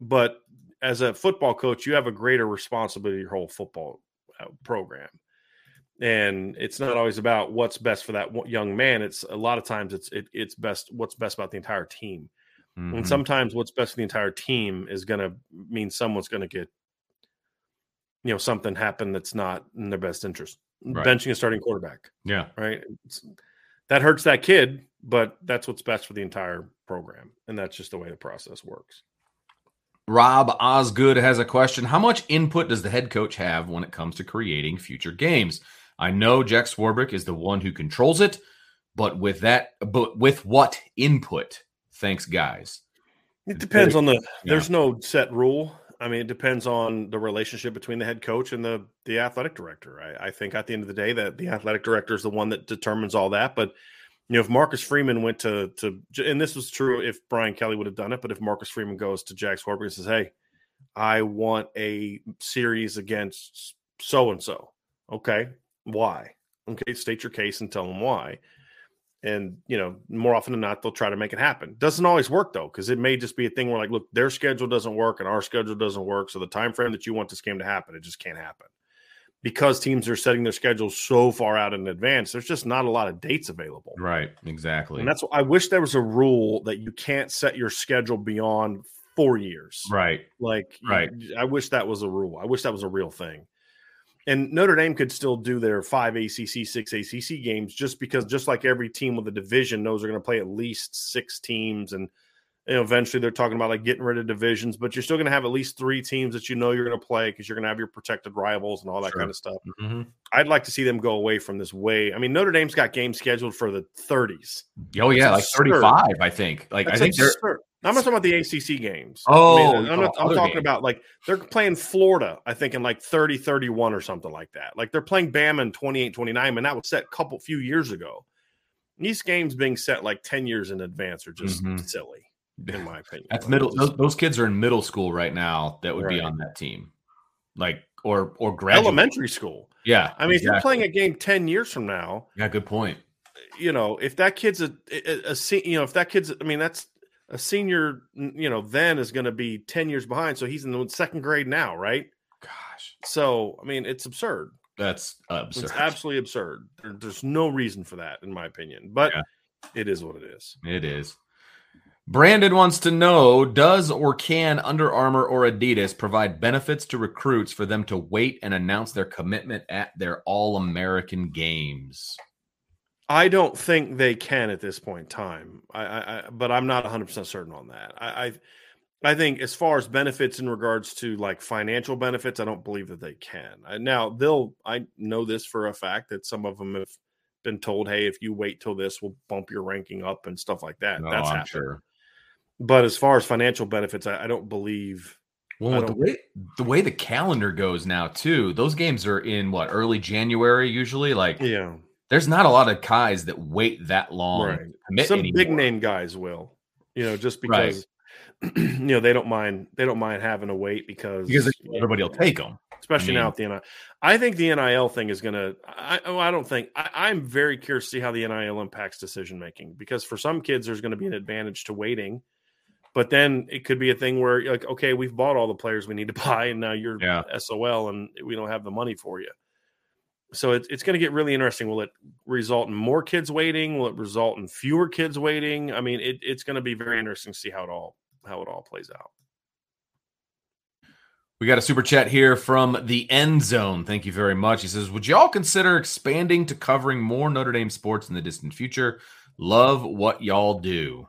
but as a football coach, you have a greater responsibility to your whole football uh, program and it's not always about what's best for that young man it's a lot of times it's it, it's best what's best about the entire team mm-hmm. and sometimes what's best for the entire team is going to mean someone's going to get you know something happen that's not in their best interest right. benching a starting quarterback yeah right it's, that hurts that kid but that's what's best for the entire program and that's just the way the process works Rob Osgood has a question. How much input does the head coach have when it comes to creating future games? I know Jack Swarbrick is the one who controls it, but with that, but with what input? Thanks, guys. It depends on the. Yeah. There's no set rule. I mean, it depends on the relationship between the head coach and the the athletic director. I, I think at the end of the day, that the athletic director is the one that determines all that. But you know, if Marcus Freeman went to to, and this was true if Brian Kelly would have done it, but if Marcus Freeman goes to Jack Swarbrick and says, "Hey, I want a series against so and so," okay, why. Okay, state your case and tell them why. And you know, more often than not, they'll try to make it happen. Doesn't always work though, because it may just be a thing where like, look, their schedule doesn't work and our schedule doesn't work. So the time frame that you want this game to happen, it just can't happen. Because teams are setting their schedules so far out in advance, there's just not a lot of dates available. Right, exactly. And that's I wish there was a rule that you can't set your schedule beyond four years. Right. Like, right. I wish that was a rule. I wish that was a real thing and Notre Dame could still do their five ACC, six ACC games just because, just like every team with a division knows they're going to play at least six teams, and you know, eventually they're talking about like getting rid of divisions, but you're still going to have at least three teams that you know you're going to play because you're going to have your protected rivals and all that sure. kind of stuff. Mm-hmm. I'd like to see them go away from this way. I mean, Notre Dame's got games scheduled for the 30s. Oh yeah, like 35, I think. Like That's I think absurd. they're I'm not talking about the ACC games. Oh, I am talking games. about like they're playing Florida, I think in like 30 31 or something like that. Like they're playing Bama in 28 29, and that was set a couple few years ago. These games being set like 10 years in advance are just mm-hmm. silly, in my (sighs) opinion. That's middle. Those, those, kids are in middle school right now that would right. be on that team. Like, or, or graduate. elementary school. Yeah. I mean, exactly. if you're playing a game 10 years from now. Yeah, good point you know, if that kid's a, a, a, you know, if that kid's, I mean, that's a senior, you know, then is going to be 10 years behind. So he's in the second grade now, right? Gosh. So, I mean, it's absurd. That's absurd. It's absolutely absurd. There, there's no reason for that, in my opinion, but yeah. it is what it is. It is. Brandon wants to know Does or can Under Armour or Adidas provide benefits to recruits for them to wait and announce their commitment at their All American games? I don't think they can at this point in time. I, I, but I'm not 100 percent certain on that. I, I, I, think as far as benefits in regards to like financial benefits, I don't believe that they can. Uh, now they'll. I know this for a fact that some of them have been told, "Hey, if you wait till this, we'll bump your ranking up and stuff like that." No, That's I'm happened. sure. But as far as financial benefits, I, I don't believe. Well, don't, the way the way the calendar goes now, too, those games are in what early January usually. Like, yeah, there's not a lot of guys that wait that long. Right. Some anymore. big name guys will, you know, just because right. (clears throat) you know they don't mind they don't mind having to wait because because everybody will take them, especially I mean, now at the NIL. I think the NIL thing is going to. I oh, I don't think I, am very curious to see how the NIL impacts decision making because for some kids there's going to be an advantage to waiting, But then it could be a thing where like, okay, we've bought all the players we need to (laughs) buy, and now you're Yeah. SOL, and we don't have the money for you. So it's it's going to get really interesting. Will it result in more kids waiting? Will it result in fewer kids waiting? I mean, it, it's going to be very interesting to see how it all how it all plays out. We got a super chat here from the end zone. Thank you very much. He says, Would y'all consider expanding to covering more Notre Dame sports in the distant future? Love what y'all do.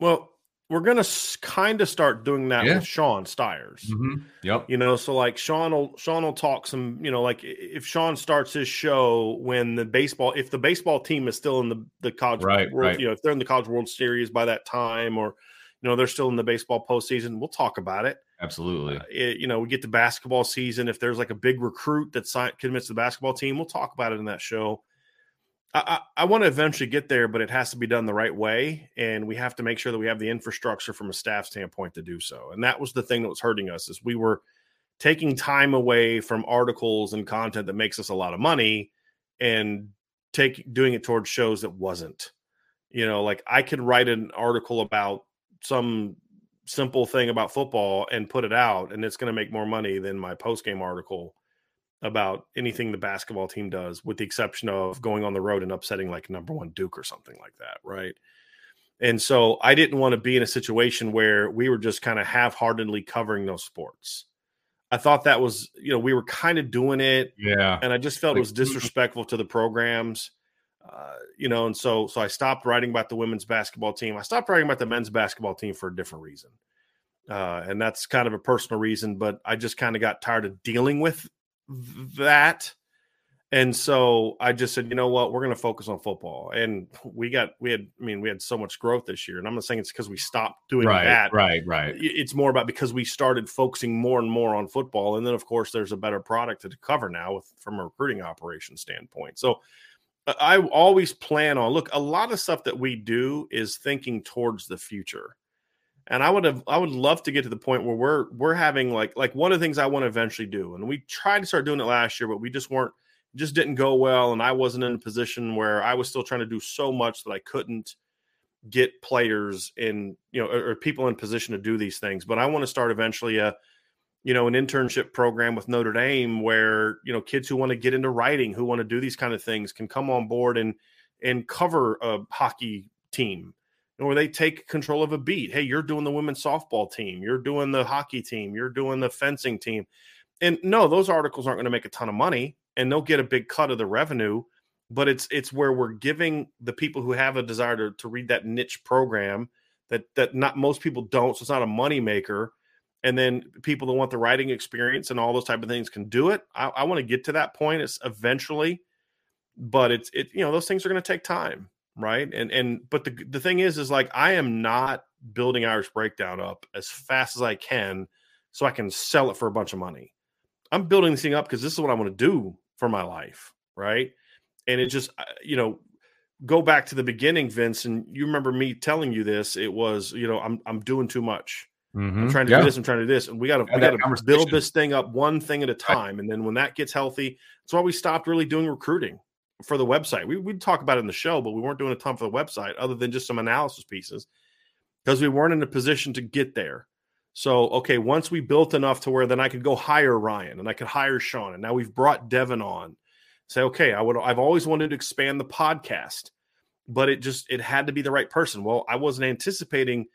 Well, we're going to kind of start doing that Yeah. with Sean Stiers. Yep. You know, so like Sean will Sean will talk some, you know, like if Sean starts his show when the baseball if the baseball team is still in the the college Right, world, right. you know, if they're in the college world series by that time or you know, they're still in the baseball postseason, we'll talk about it. Absolutely. Uh, it- you know, we get to basketball season. If there's like a big recruit that sign, commits to the basketball team, we'll talk about it in that show. I, I, want to eventually get there, but it has to be done the right way, and we have to make sure that we have the infrastructure from a staff standpoint to do so. And that was the thing that was hurting us is we were taking time away from articles and content that makes us a lot of money, and take doing it towards shows that wasn't. You know, like I could write an article about some simple thing about football and put it out and it's going to make more money than my post game article about anything the basketball team does with the exception of going on the road and upsetting like number 1 Duke or something like that, right? And so I didn't want to be in a situation where we were just kind of half-heartedly covering those sports. I thought that was, you know, we were kind of doing it Yeah. and I just felt it was disrespectful to the programs. Uh, you know, and so so I stopped writing about the women's basketball team. I stopped writing about the men's basketball team for a different reason, uh, and that's kind of a personal reason. But I just kind of got tired of dealing with th- that, and so I just said, you know what, we're going to focus on football. And we got we had, I mean, we had so much growth this year, and I'm not saying it's because we stopped doing Right. that Right. Right. it- it's more about because we started focusing more and more on football and then of course there's a better product to cover now with from a recruiting operation standpoint so uh, i always plan on look a lot of stuff that we do is thinking towards the future and i would have i would love to get to the point where we're we're having like like one of the things i want to eventually do and we tried to start doing it last year but we just weren't just didn't go well and i wasn't in a position where i was still trying to do so much that i couldn't get players in you know or, or people in position to do these things. But i want to start eventually a you know an internship program with notre dame where you know kids who want to get into writing who want to do these kind of things can come on board and and cover a hockey team or they take control of a beat. Hey you're doing the women's softball team. You're doing the hockey team. You're doing the fencing team. And no those articles aren't going to make a ton of money and they'll get a big cut of the revenue but it's it's where we're giving the people who have a desire to, to read that niche program that that not most people don't so it's not a money maker. And then people that want the writing experience and all those type of things can do it. I, I want to get to that point it's eventually but it's it you know those things are going to take time right and and but the the thing is is like i am not building irish breakdown up as fast as i can so i can sell it for a bunch of money i'm building this thing up because this is what i want to do for my life right and it just uh, you know go back to the beginning vince and you remember me telling you this it was you know i'm i'm doing too much I'm Mhm. trying to Yeah. do this. I'm trying to do this, and we got to we got to build this thing up one thing at a time. And then when that gets healthy, that's why we stopped really doing recruiting for the website. We we'd talk about it in the show, but we weren't doing a ton for the website other than just some analysis pieces because we weren't in a position to get there. So okay, once we built enough to where then I could go hire Ryan and I could hire Sean, and now we've brought Devin on. Say okay, I would I've always wanted to expand the podcast, but it just it had to be the right person. Well, I wasn't anticipating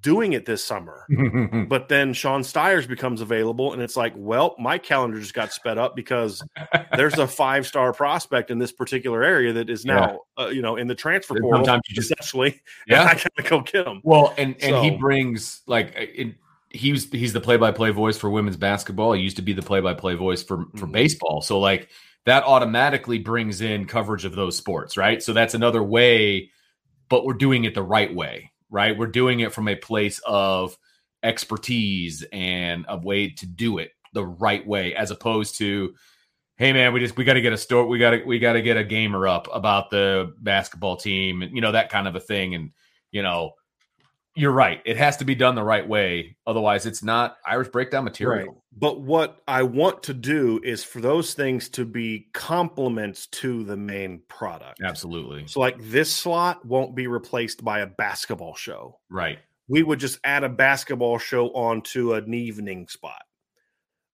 doing it this summer. (laughs) But then Sean Stiers becomes available, and it's like, well, my calendar just got sped up because there's a (laughs) five star prospect in this particular area that is now, uh, you know, in the transfer And portal. sometimes you just- essentially, (laughs) Yeah. I gotta go get him. Well, and and he brings like uh, it, he's he's the play-by-play voice for women's basketball. He used to be the play-by-play voice for for Mhm. baseball. So like that automatically brings in coverage of those sports, right? So that's another way, but we're doing it the right way, right? We're doing it from a place of expertise and a way to do it the right way, as opposed to hey man we just we got to get a store we got to we got to get a gamer up about the basketball team and you know that kind of a thing and you know you're right it has to be done the right way otherwise it's not irish breakdown material But what I want to do is for those things to be complements to the main product. absolutely So, like this slot won't be replaced by a basketball show. right we would just add a basketball show onto an evening spot.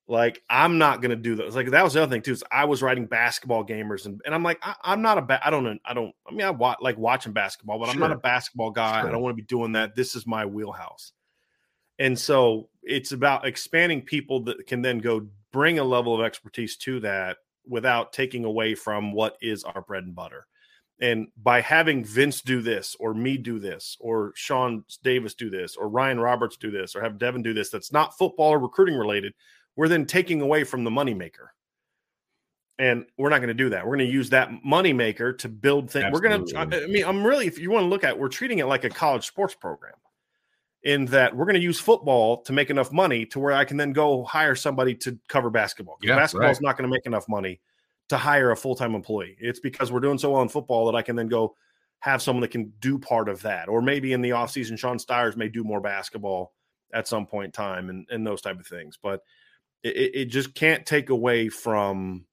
Like I'm not gonna do those. Like that was the other thing too. Is I was writing basketball gamers, and, and I'm like, I, am not a ba- I don't I don't. I mean, I wa- like watching basketball, but sure. I'm not a basketball guy. Sure. I don't want to be doing that. This is my wheelhouse. And so it's about expanding people that can then go bring a level of expertise to that without taking away from what is our bread and butter. And by having Vince do this, or me do this, or Sean Davis do this, or Ryan Roberts do this, or have Devin do this, that's not football or recruiting related, we're then taking away from the moneymaker. And we're not going to do that. We're going to use that moneymaker to build things. We're going to, I mean, I'm really, if you want to look at, we're treating it like a college sports program in that we're going to use football to make enough money to where I can then go hire somebody to cover basketball. Yeah, basketball is right. not going to make enough money to hire a full time employee. It's because we're doing so well in football that I can then go have someone that can do part of that. Or maybe in the offseason, Sean Stiers may do more basketball at some point in time and, and those type of things. But it, it just can't take away from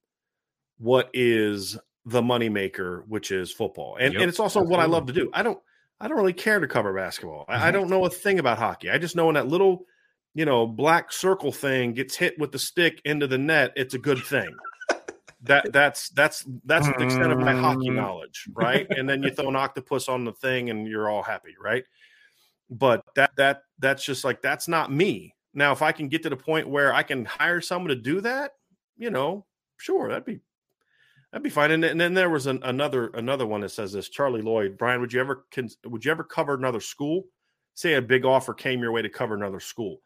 what is the moneymaker, which is football. And, yep, and it's also absolutely. what I love to do. I don't I don't really care to cover basketball. Mm-hmm. I, I mm-hmm. don't know a thing about hockey. I just know when that little, you know, black circle thing gets hit with the stick into the net, it's a good thing. that that's that's that's the extent of my hockey mm. knowledge, right? and then you throw an octopus on the thing and you're all happy, right? But that that that's just like that's not me. Now, if I can get to the point where I can hire someone to do that, you know, sure, that'd be That'd be fine. And, and then there was an, another another one that says this. Charlie Lloyd, Bryan, would you ever would you ever cover another school? Say a big offer came your way to cover another school.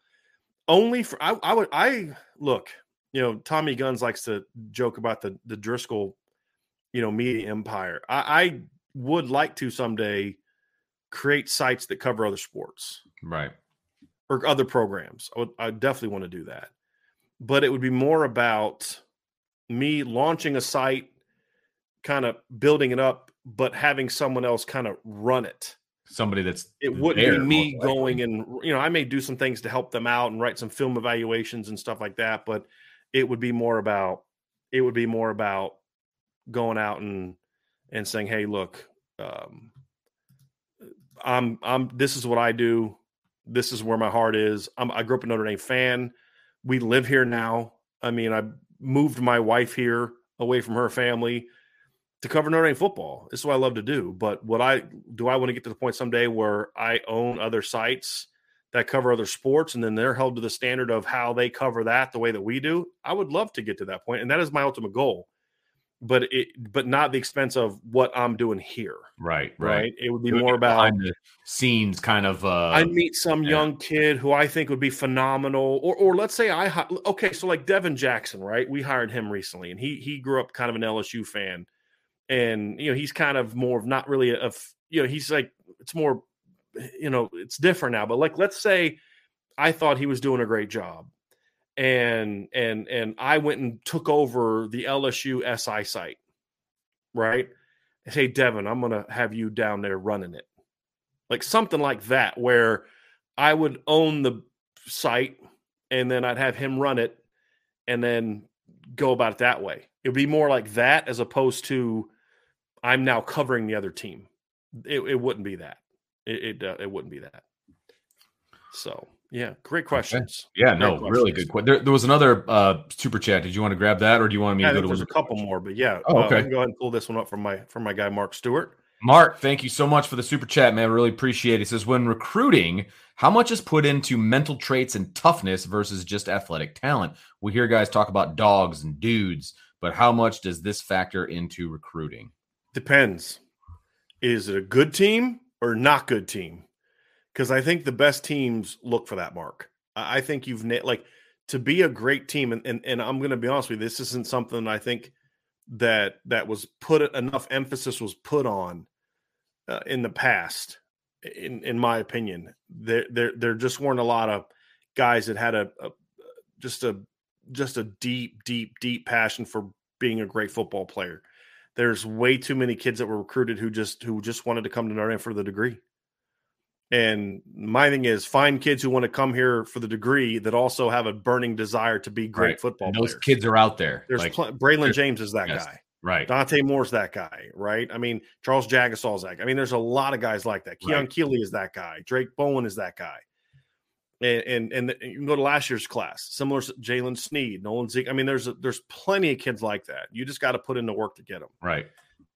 Only for I, I would I look. You know, Tommy Guns likes to joke about the the Driskell, you know, media empire. I, I would like to someday create sites that cover other sports, right, or other programs. I would I definitely want to do that, but it would be more about me launching a site kind of building it up, but having someone else kind of run it. Somebody that's it wouldn't be me going and you know I may do some things to help them out and write some film evaluations and stuff like that, but it would be more about it would be more about going out and and saying, hey, look, um, I'm I'm this is what I do. This is where my heart is. I'm, I grew up a Notre Dame fan. We live here now. I mean, I moved my wife here away from her family to cover Notre Dame football. Is what I love to do. But what I do I want to get to the point someday where I own other sites that cover other sports and then they're held to the standard of how they cover that the way that we do. I would love to get to that point, and that is my ultimate goal. But it but not the expense of what I'm doing here. Right, right. right? It would be more about the scenes kind of uh I meet some yeah. young kid who I think would be phenomenal or or let's say I okay, so like Devin Jackson, right? We hired him recently and he he grew up kind of an LSU fan and you know he's kind of more of not really a, you know he's like it's more you know it's different now but like let's say i thought he was doing a great job and and and i went and took over the lsu si site right hey devin i'm gonna have you down there running it like something like that where i would own the site and then i'd have him run it and then go about it that way it would be more like that as opposed to I'm now covering the other team. It, it wouldn't be that. It it, uh, it, wouldn't be that. So yeah, great questions. Okay. Yeah, great no, questions. really good. question. there, there, was another uh, super chat. Did you want to grab that, or do you want me yeah, to go to? There's a couple more, but yeah. Oh, okay. Uh, go ahead and pull this one up from my from my guy Mark Stewart. Mark, thank you so much for the super chat, man. Really appreciate it. He says, when recruiting, how much is put into mental traits and toughness versus just athletic talent? We hear guys talk about dogs and dudes, but how much does this factor into recruiting? Depends. Is it a good team or not good team? Because I think the best teams look for that mark. I think you've like to be a great team, and and, and I'm going to be honest with you. This isn't something I think that that was put enough emphasis was put on uh, in the past. In in my opinion, there there there just weren't a lot of guys that had a, a just a just a deep deep deep passion for being a great football player there's way too many kids that were recruited who just who just wanted to come to Notre Dame for the degree. And my thing is find kids who want to come here for the degree that also have a burning desire to be great right. football and those players. kids are out there. There's like, pl- Braylon James is that yes, guy. Right. Dante Moore's that guy, right? I mean, Charles Jagusah's that guy. I mean, there's a lot of guys like that. Keon Right. Keeley is that guy. Drayk Bowen is that guy. And and, and you can go to last year's class, similar to Jaylen Sneed, Nolan Zeke. I mean, there's there's plenty of kids like that. You just got to put in the work to get them. Right.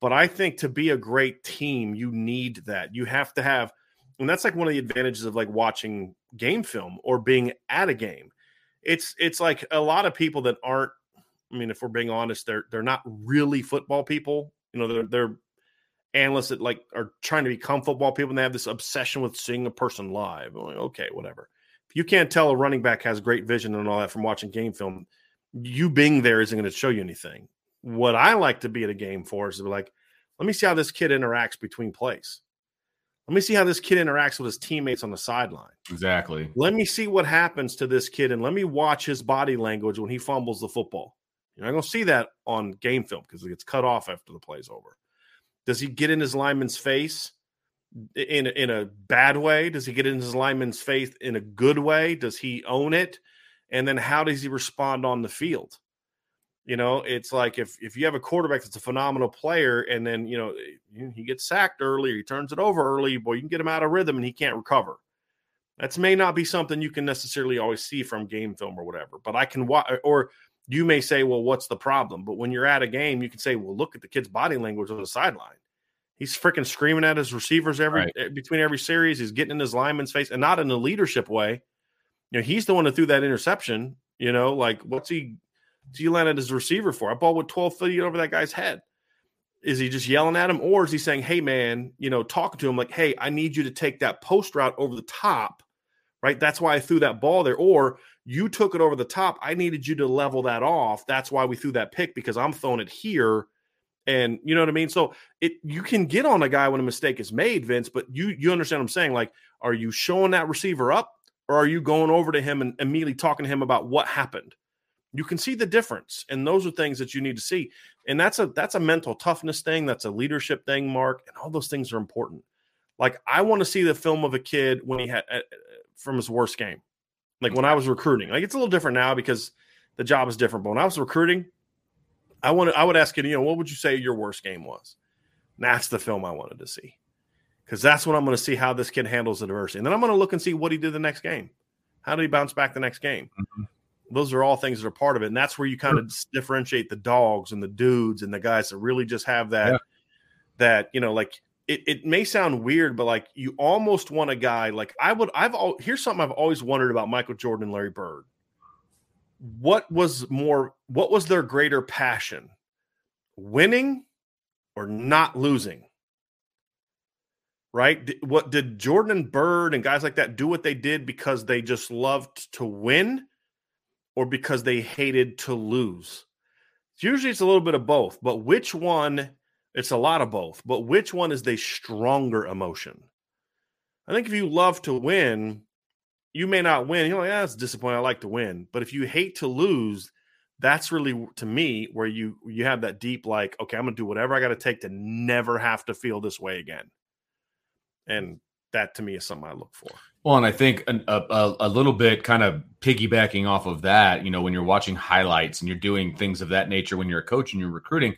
But I think to be a great team, you need that. You have to have, and that's like one of the advantages of like watching game film or being at a game. It's it's like a lot of people that aren't. I mean, if we're being honest, they're they're not really football people. You know, they're they're analysts that like are trying to become football people and they have this obsession with seeing a person live. I'm like, okay, whatever. If you can't tell a running back has great vision and all that from watching game film, you being there isn't going to show you anything. What I like to be at a game for is to be like, let me see how this kid interacts between plays. Let me see how this kid interacts with his teammates on the sideline. Exactly. Let me see what happens to this kid and let me watch his body language when he fumbles the football. You're not going to see that on game film because it gets cut off after the play's over. Does he get in his lineman's face in in a bad way? Does he get in his lineman's face in a good way? Does he own it? And then how does he respond on the field? You know, it's like if if you have a quarterback that's a phenomenal player, and then you know he gets sacked early, or he turns it over early, boy, you can get him out of rhythm, and he can't recover. That's may not be something you can necessarily always see from game film or whatever, but I can watch. Or you may say, well, what's the problem? But when you're at a game, you can say, well, look at the kid's body language on the sideline. He's freaking screaming at his receivers every Right. eh, between every series. He's getting in his lineman's face, and not in a leadership way. You know, he's the one that threw that interception. You know, like what's he? Yelling at his receiver for? I ball with 12 feet over that guy's head. Is he just yelling at him, or is he saying, "Hey, man," you know, talking to him like, "Hey, I need you to take that post route over the top." Right. That's why I threw that ball there. Or you took it over the top. I needed you to level that off. That's why we threw that pick because I'm throwing it here. And you know what I mean? So it you can get on a guy when a mistake is made, Vince, but you you understand what I'm saying? Like, are you showing that receiver up or are you going over to him and immediately talking to him about what happened? You can see the difference. And those are things that you need to see. And that's a that's a mental toughness thing, that's a leadership thing, Mark, and all those things are important. Like I want to see the film of a kid when he had uh, from his worst game. Like when I was recruiting. Like it's a little different now because the job is different. But when I was recruiting, I want I would ask you, you know, what would you say your worst game was? And that's the film I wanted to see. Because that's when I'm going to see how this kid handles the adversity. And then I'm going to look and see what he did the next game. How did he bounce back the next game? Mhm. Those are all things that are part of it. And that's where you kind of differentiate the dogs and the dudes and the guys that really just have that, Yeah. that, you know, like it, it may sound weird, but like you almost want a guy like I would, I've, al- here's something I've always wondered about Michael Jordan and Larry Bird. What was more, what was their greater passion? Winning or not losing? Right? Did- What did Jordan and Bird and guys like that do what they did because they just loved to win or because they hated to lose? Usually it's a little bit of both, but which one? It's a lot of both, but which one is the stronger emotion? I think if you love to win, you may not win. You're like, yeah, it's disappointing. I like to win. But if you hate to lose, that's really to me where you you have that deep like, okay, I'm gonna do whatever I gotta take to never have to feel this way again. And that to me is something I look for. Well, and I think a, a, a little bit kind of piggybacking off of that, you know, when you're watching highlights and you're doing things of that nature when you're a coach and you're recruiting,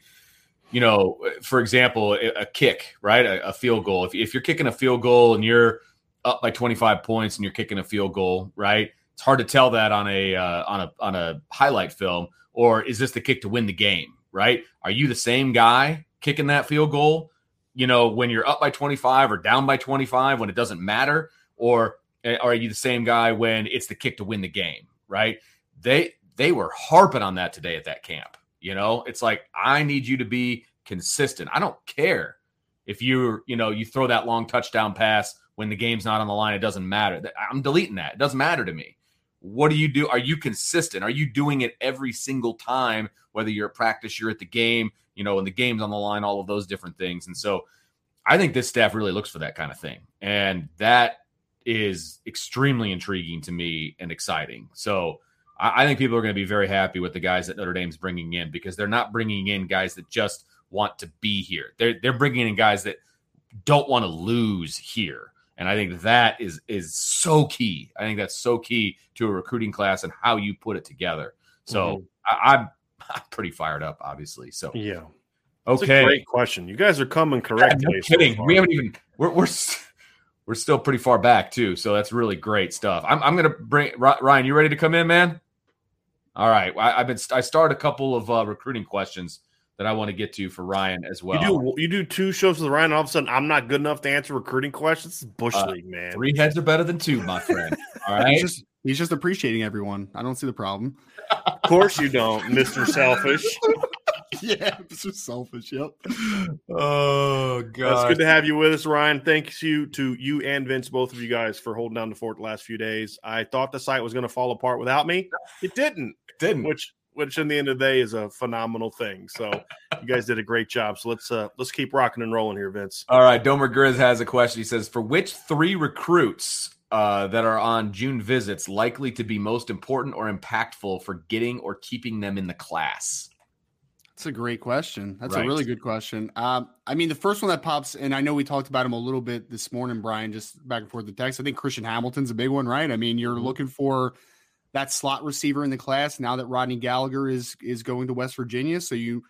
you know, for example, a, a kick, right? A, a field goal. If, if you're kicking a field goal and you're up by 25 points and you're kicking a field goal, right? It's hard to tell that on a uh, on a on a highlight film. Or is this the kick to win the game, right? Are you the same guy kicking that field goal? You know, when you're up by 25 or down by 25, when it doesn't matter, or uh, are you the same guy when it's the kick to win the game, right? They they were harping on that today at that camp. You know, it's like I need you to be consistent. I don't care if you you know you throw that long touchdown pass when the game's not on the line. It doesn't matter. I'm deleting that. It doesn't matter to me. What do you do? Are you consistent? Are you doing it every single time? Whether you're at practice, you're at the game, you know, when the game's on the line, all of those different things. And so, I think this staff really looks for that kind of thing, and that is extremely intriguing to me and exciting. So I, I think people are going to be very happy with the guys that Notre Dame's bringing in because they're not bringing in guys that just want to be here. They're they're bringing in guys that don't want to lose here. And I think that is is so key. I think that's so key to a recruiting class and how you put it together. So mm-hmm. I, I'm, I'm pretty fired up, obviously. So Yeah. Okay, great question. You guys are coming correct. Yeah, no kidding. So we haven't even. We're we're (laughs) we're still pretty far back too. So that's really great stuff. I'm I'm gonna bring Ryan. You ready to come in, man? All right. I, have been I started a couple of uh, recruiting questions that I want to get to for Ryan as well. You do you do two shows with Ryan. All of a sudden, I'm not good enough to answer recruiting questions. Bush uh, league, man. Three heads are better than two, my friend. All right. he's, just, he's just appreciating everyone. I don't see the problem. of course you don't, Mister Selfish. (laughs) (laughs) yeah, Mr. Selfish. Yep. Oh god, it's good to have you with us, Ryan. Thanks you to you and Vince, both of you guys, for holding down the fort the last few days. I thought the site was going to fall apart without me. (laughs) It didn't. It didn't. Which which in the end of the day is a phenomenal thing. So you guys did a great job. So let's uh let's keep rocking and rolling here, Vince. All right, Domer Grizz has a question. He says, "For which three recruits uh, that are on June visits likely to be most important or impactful for getting or keeping them in the class?" That's a great question. That's right. a really good question. Um, I mean, the first one that pops, and I know we talked about him a little bit this morning, Bryan, just back and forth the text. I think Christian Hamilton's a big one, right? I mean, you're mm-hmm. looking for that slot receiver in the class now that Rodney Gallagher is is going to West Virginia. So you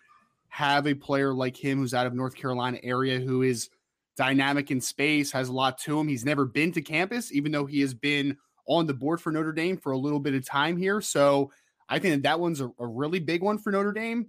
have a player like him who's out of North Carolina area who is dynamic in space, has a lot to him. He's never been to campus, even though he has been on the board for Notre Dame for a little bit of time here. So I think that, that one's a, a really big one for Notre Dame.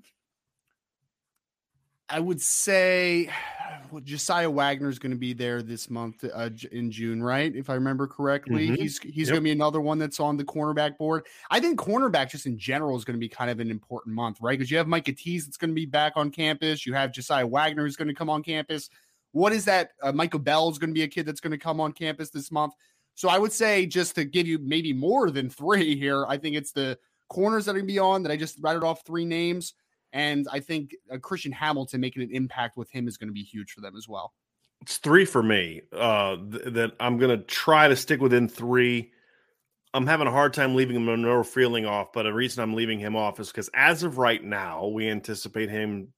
I would say (sighs) well, Josiah Wagner is going to be there this month uh, in June, right? If I remember correctly, mm-hmm. he's he's yep. going to be another one that's on the cornerback board. I think cornerback just in general is going to be kind of an important month, right? Because you have Micah Tease that's going to be back on campus. You have Josiah Wagner who's going to come on campus. What is that? Uh, Michael Bell is going to be a kid that's going to come on campus this month. So I would say just to give you maybe more than three here, I think it's the corners that are going to be on that I just rattled off three names. And I think uh, Christian Hamilton making an impact with him is going to be huge for them as well. It's three for me. Uh, th- that I'm going to try to stick within three. I'm having a hard time leaving Monroe Freeling off, but the reason I'm leaving him off is because as of right now, we anticipate him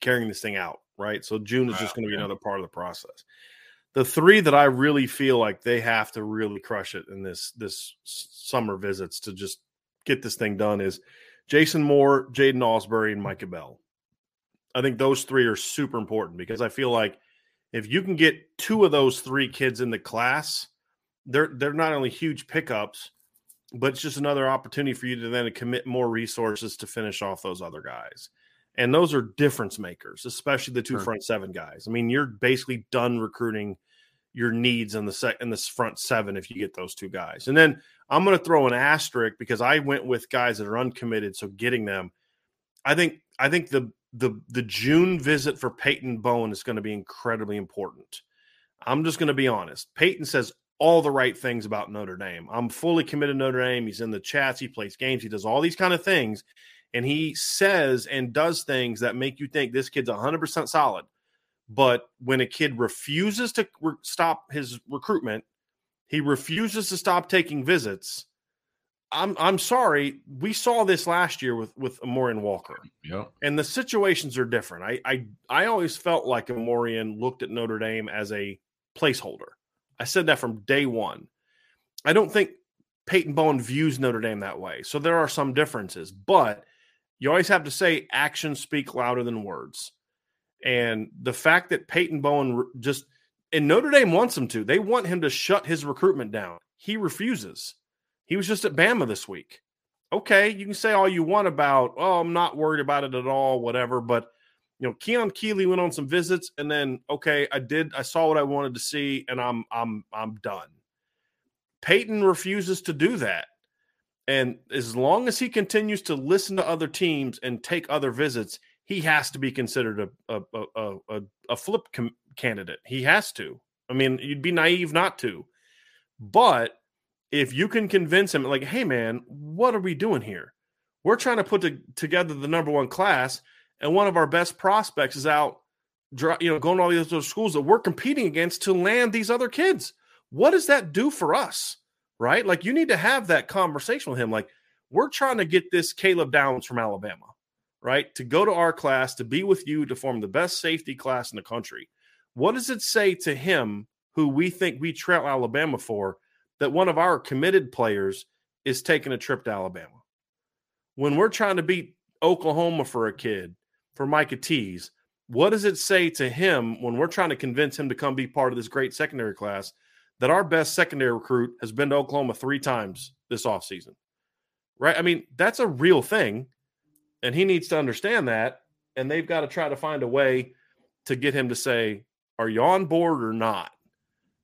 carrying this thing out. Right, so June is just going to be another part of the process. The three that I really feel like they have to really crush it in this this summer visits to just get this thing done is Jason Moore, Jaiden Ausberry, and Micah Bell. I think those three are super important because I feel like if you can get two of those three kids in the class, they're they're not only huge pickups, but it's just another opportunity for you to then commit more resources to finish off those other guys. And those are difference makers, especially the two sure. front seven guys. I mean, you're basically done recruiting your needs in the set in this front seven if you get those two guys. And then I'm going to throw an asterisk because I went with guys that are uncommitted, so getting them. I think I think the the the June visit for Peyton Bowen is going to be incredibly important. I'm just going to be honest. Peyton says all the right things about Notre Dame. I'm fully committed to Notre Dame. He's in the chats, he plays games, he does all these kind of things and he says and does things that make you think this kid's 100% solid. But when a kid refuses to re- stop his recruitment, he refuses to stop taking visits. I'm I'm sorry. We saw this last year with with Amorion Walker. Yeah. And the situations are different. I I I always felt like Amorion looked at Notre Dame as a placeholder. I said that from day one. I don't think Peyton Bowen views Notre Dame that way. So there are some differences, but you always have to say actions speak louder than words. And the fact that Peyton Bowen just and Notre Dame wants him to. They want him to shut his recruitment down. He refuses. He was just at Bama this week. Okay, you can say all you want about, oh, I'm not worried about it at all, whatever. But you know, Keon Keeley went on some visits, and then okay, I did, I saw what I wanted to see, and I'm I'm I'm done. Peyton refuses to do that. And as long as he continues to listen to other teams and take other visits, he has to be considered a a a, a, a flip com- candidate. He has to. I mean, you'd be naive not to. But if you can convince him, like, hey, man, what are we doing here? We're trying to put to, together the number one class, and one of our best prospects is out, you know, going to all these other schools that we're competing against to land these other kids. What does that do for us? Right? Like, you need to have that conversation with him. Like, we're trying to get this Caleb Downs from Alabama, right? To go to our class, to be with you, to form the best safety class in the country. What does it say to him, who we think we trail Alabama for, that one of our committed players is taking a trip to Alabama? When we're trying to beat Oklahoma for a kid, for Micah Tease, what does it say to him when we're trying to convince him to come be part of this great secondary class that our best secondary recruit has been to Oklahoma three times this offseason? Right? I mean, that's a real thing. And he needs to understand that. And they've got to try to find a way to get him to say, Are you on board or not?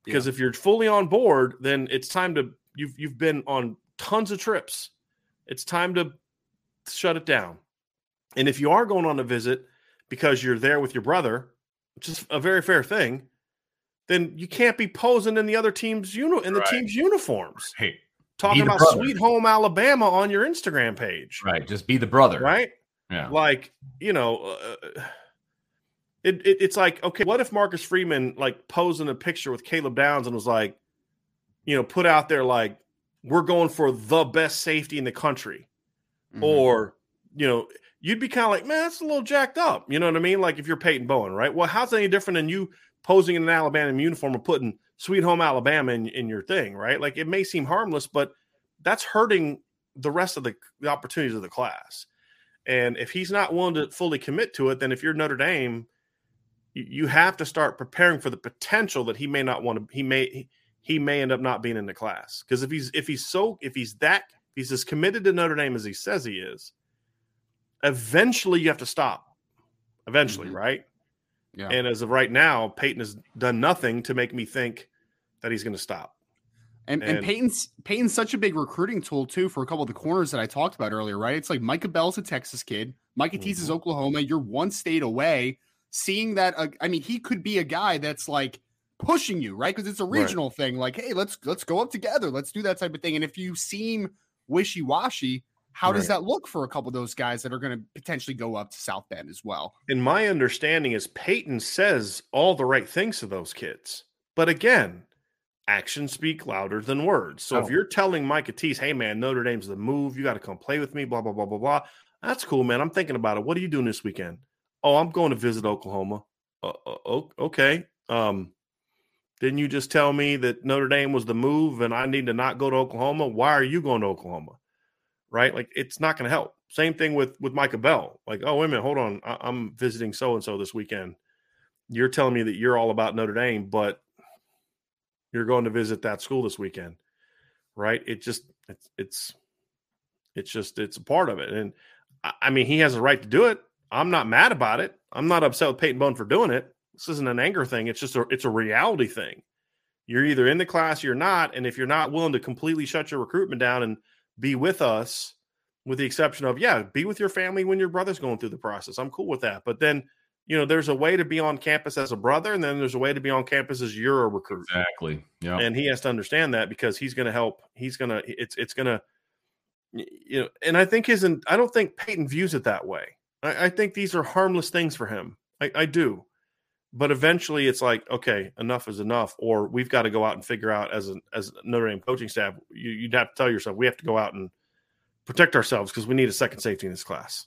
Because yeah. if you're fully on board, then it's time to you've you've been on tons of trips. It's time to shut it down. And if you are going on a visit because you're there with your brother, which is a very fair thing, then you can't be posing in the other team's uni- in the right. team's uniforms. Hey, talking about brother. Sweet Home Alabama on your Instagram page. Right, just be the brother. Right? Yeah. Like, you know, uh, it, it, it's like, okay, what if Marcus Freeman like posing in a picture with Caleb Downs and was like, you know, put out there like, we're going for the best safety in the country. Mm-hmm. Or, you know, you'd be kind of like, man, that's a little jacked up. You know what I mean? Like if you're Peyton Bowen, right? Well, how's that any different than you posing in an Alabama uniform and putting Sweet Home Alabama in, in your thing, right? Like it may seem harmless, but that's hurting the rest of the, the opportunities of the class. And if he's not willing to fully commit to it, then if you're Notre Dame, you, you have to start preparing for the potential that he may not want to. He may he may end up not being in the class because if he's if he's so if he's that if he's as committed to Notre Dame as he says he is, eventually you have to stop. Eventually, mm-hmm. right? Yeah. And as of right now, Peyton has done nothing to make me think that he's going to stop. And, and, and Peyton's Peyton's such a big recruiting tool too for a couple of the corners that I talked about earlier, right? It's like Micah Bell's a Texas kid, Micah mm-hmm. Tease is Oklahoma. You're one state away. Seeing that, uh, I mean, he could be a guy that's like pushing you, right? Because it's a regional right. thing. Like, hey, let's let's go up together. Let's do that type of thing. And if you seem wishy washy, how right. does that look for a couple of those guys that are going to potentially go up to South Bend as well? And my understanding is Peyton says all the right things to those kids. But again, actions speak louder than words. So oh. if you're telling Micah Tease, hey man, Notre Dame's the move, you got to come play with me, blah, blah, blah, blah, blah. That's cool, man. I'm thinking about it. What are you doing this weekend? Oh, I'm going to visit Oklahoma. Uh, uh, okay. Um, didn't you just tell me that Notre Dame was the move and I need to not go to Oklahoma? Why are you going to Oklahoma? Right? Like it's not going to help. Same thing with with Micah Bell. Like, oh wait a minute, hold on, I, I'm visiting so and so this weekend. You're telling me that you're all about Notre Dame, but you're going to visit that school this weekend, right? It just it's it's it's just it's a part of it, and I mean he has a right to do it. I'm not mad about it. I'm not upset with Peyton Bowen for doing it. This isn't an anger thing. It's just a it's a reality thing. You're either in the class, you're not, and if you're not willing to completely shut your recruitment down and be with us, with the exception of yeah, be with your family when your brother's going through the process. I'm cool with that. But then you know, there's a way to be on campus as a brother, and then there's a way to be on campus as you're a recruit. Exactly. Yeah. And he has to understand that because he's going to help. He's going to. It's it's going to. You know, and I think his. I don't think Peyton views it that way. I, I think these are harmless things for him. I, I do, but eventually it's like, okay, enough is enough, or we've got to go out and figure out as a as Notre Dame coaching staff. You, you'd have to tell yourself we have to go out and protect ourselves because we need a second safety in this class.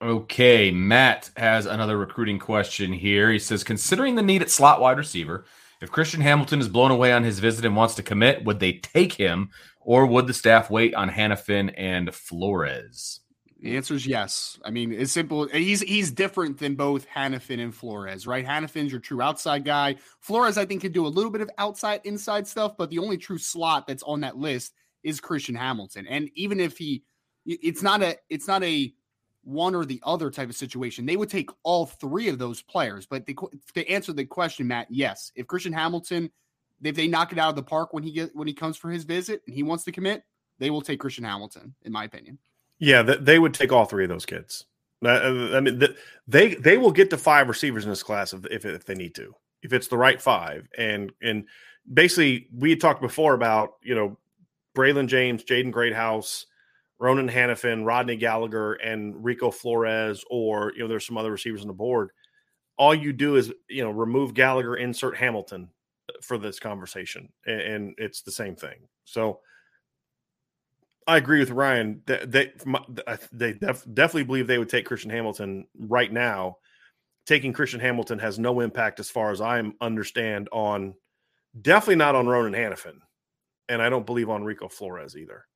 Okay, Matt has another recruiting question here. He says, considering the need at slot wide receiver, if Christian Hamilton is blown away on his visit and wants to commit, would they take him, or would the staff wait on Hannafin and Flores? The answer is yes. I mean, it's simple. He's he's different than both Hannafin and Flores, right? Hannafin's your true outside guy. Flores, I think, can do a little bit of outside inside stuff, but the only true slot that's on that list is Christian Hamilton. And even if he It's not a it's not a one or the other type of situation. They would take all three of those players. But the, to answer the question, Matt, yes, if Christian Hamilton, if they knock it out of the park when he get when he comes for his visit and he wants to commit, they will take Christian Hamilton, in my opinion. Yeah, they would take all three of those kids. Uh, I mean, they they will get to five receivers in this class if, if if they need to, if it's the right five. And and basically, we talked before about you know Braylon James, Jaden Greathouse, Ronan Hannafin, Rodney Gallagher, and Rico Flores, or you know, there's some other receivers on the board. All you do is you know remove Gallagher, insert Hamilton uh, for this conversation, and, and it's the same thing. So I agree with Ryan. They they, they def, definitely believe they would take Christian Hamilton right now. Taking Christian Hamilton has no impact, as far as I understand, on definitely not on Ronan Hannafin, and I don't believe on Rico Flores either.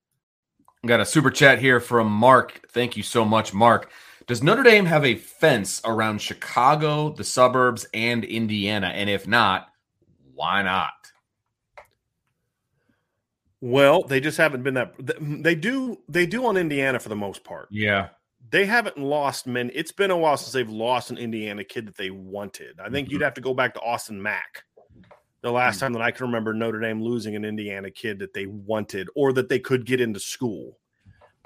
Got a super chat here from Mark. Thank you so much, Mark. Does Notre Dame have a fence around Chicago, the suburbs, and Indiana? And if not, why not? Well, they just haven't been that. They do. They do on Indiana for the most part. Yeah, they haven't lost men. It's been a while since they've lost an Indiana kid that they wanted. I think mm-hmm. you'd have to go back to Austin Mack the last time that I can remember Notre Dame losing an Indiana kid that they wanted or that they could get into school.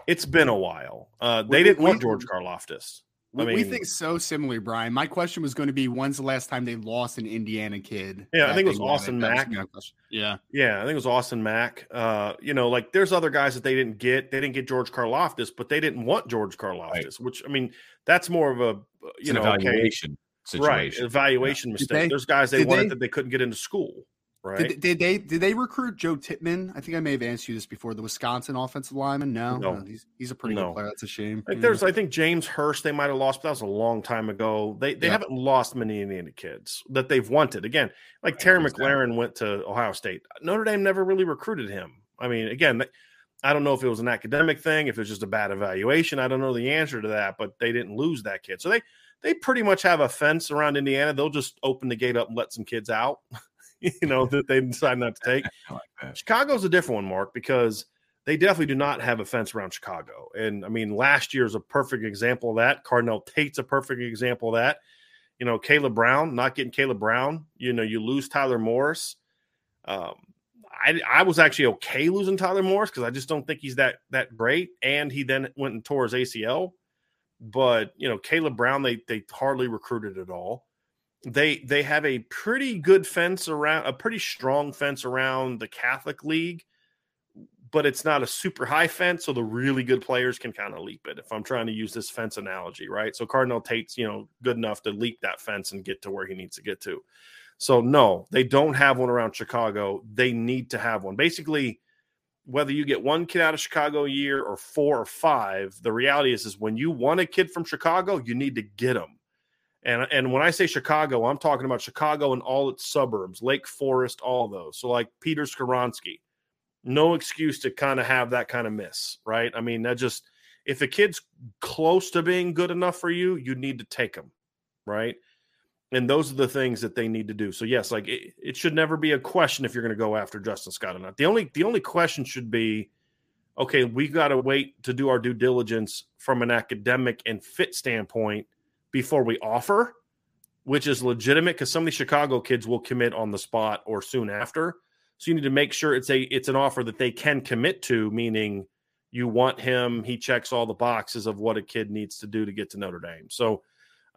It's been a while. Uh, they we, didn't we, want George Karlaftis. I mean, we think so similarly, Bryan. My question was going to be, when's the last time they lost an Indiana kid? Yeah, I think it was Austin Mack. Yeah, yeah, I think it was Austin Mack. Uh, you know, like there's other guys that they didn't get. They didn't get George Karlaftis, but they didn't want George Karlaftis, right. which I mean, that's more of a you it's know evaluation. Okay, situation. Right, evaluation yeah. mistake. They, There's guys they wanted they, that they couldn't get into school. Right? Did, did, they did they recruit Joe Tippmann? I think I may have answered you this before. The Wisconsin offensive lineman. No, no, no he's he's a pretty no. good player. That's a shame. Like there's, I think James Hurst they might have lost, but that was a long time ago. They they yeah. haven't lost many Indiana kids that they've wanted. Again, like right, Terry McLaurin went to Ohio State. Notre Dame never really recruited him. I mean, again, I don't know if it was an academic thing, if it was just a bad evaluation. I don't know the answer to that, but they didn't lose that kid. So they they pretty much have a fence around Indiana. They'll just open the gate up and let some kids out, (laughs) you know, that they decide not to take. (laughs) Like Chicago's a different one, Mark, because they definitely do not have a fence around Chicago. And I mean, last year is a perfect example of that. Carnell Tate's a perfect example of that. You know, Caleb Brown, not getting Caleb Brown, you know, you lose Tyler Morris. Um, I, I was actually okay losing Tyler Morris because I just don't think he's that that great. And he then went and tore his ACL. But you know, Caleb Brown, they they hardly recruited at all. They they have a pretty good fence around a pretty strong fence around the Catholic League, but it's not a super high fence, so the really good players can kind of leap it. If I'm trying to use this fence analogy, right? So Carnell Tate's you know good enough to leap that fence and get to where he needs to get to. So no, they don't have one around Chicago. They need to have one. Basically, whether you get one kid out of Chicago a year or four or five, the reality is is when you want a kid from Chicago, you need to get them. And and when I say Chicago, I'm talking about Chicago and all its suburbs, Lake Forest, all those. So like Peter Skoronski, no excuse to kind of have that kind of miss, right? I mean, that just if a kid's close to being good enough for you, you need to take them, right? And those are the things that they need to do. So yes, like it, it should never be a question if you're going to go after Justin Scott or not. The only the only question should be, okay, we got to wait to do our due diligence from an academic and fit standpoint before we offer, which is legitimate because some of the Chicago kids will commit on the spot or soon after. So you need to make sure it's a it's an offer that they can commit to, meaning you want him, he checks all the boxes of what a kid needs to do to get to Notre Dame. So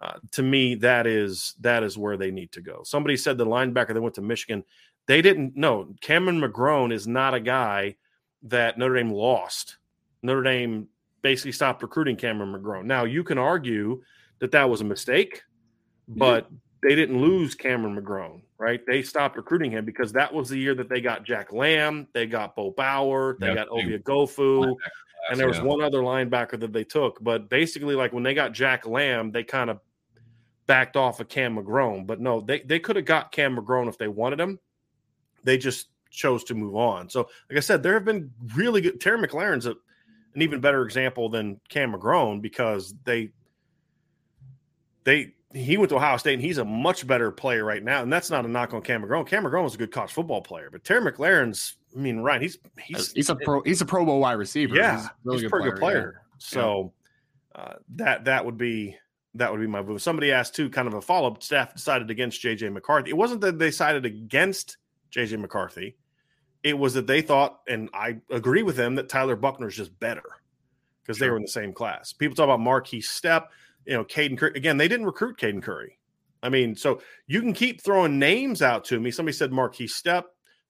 uh, to me, that is that is where they need to go. Somebody said the linebacker that went to Michigan, they didn't know Cameron McGrone is not a guy that Notre Dame lost. Notre Dame basically stopped recruiting Cameron McGrone. Now you can argue that that was a mistake, but yeah. they didn't lose Cameron McGrone, right? They stopped recruiting him because that was the year that they got Jack Lamb, they got Bo Bauer, they yep. got Ovie Oghoufo, and there was yeah. one other linebacker that they took. But basically, like when they got Jack Lamb, they kind of backed off of Cam McGrone. But no, they, they could have got Cam McGrone if they wanted him. They just chose to move on. So, like I said, there have been really good. Terry McLaurin's a, an even better example than Cam McGrone because they they he went to Ohio State and he's a much better player right now. And that's not a knock on Cam McGrone. Cam McGrone was a good college football player, but Terry McLaurin's. I mean, Ryan, he's he's he's a pro he's a Pro Bowl wide receiver. Yeah, he's, really he's a good pretty player, good player. So uh, that that would be that would be my move. Somebody asked too, kind of a follow up. Staff decided against JJ McCarthy. It wasn't that they decided against JJ McCarthy. It was that they thought, and I agree with them, that Tyler Buchner is just better because they were in the same class. People talk about Markese Stepp, you know, Caden Curry. Again, they didn't recruit Caden Curry. I mean, so you can keep throwing names out to me. Somebody said Markese Stepp.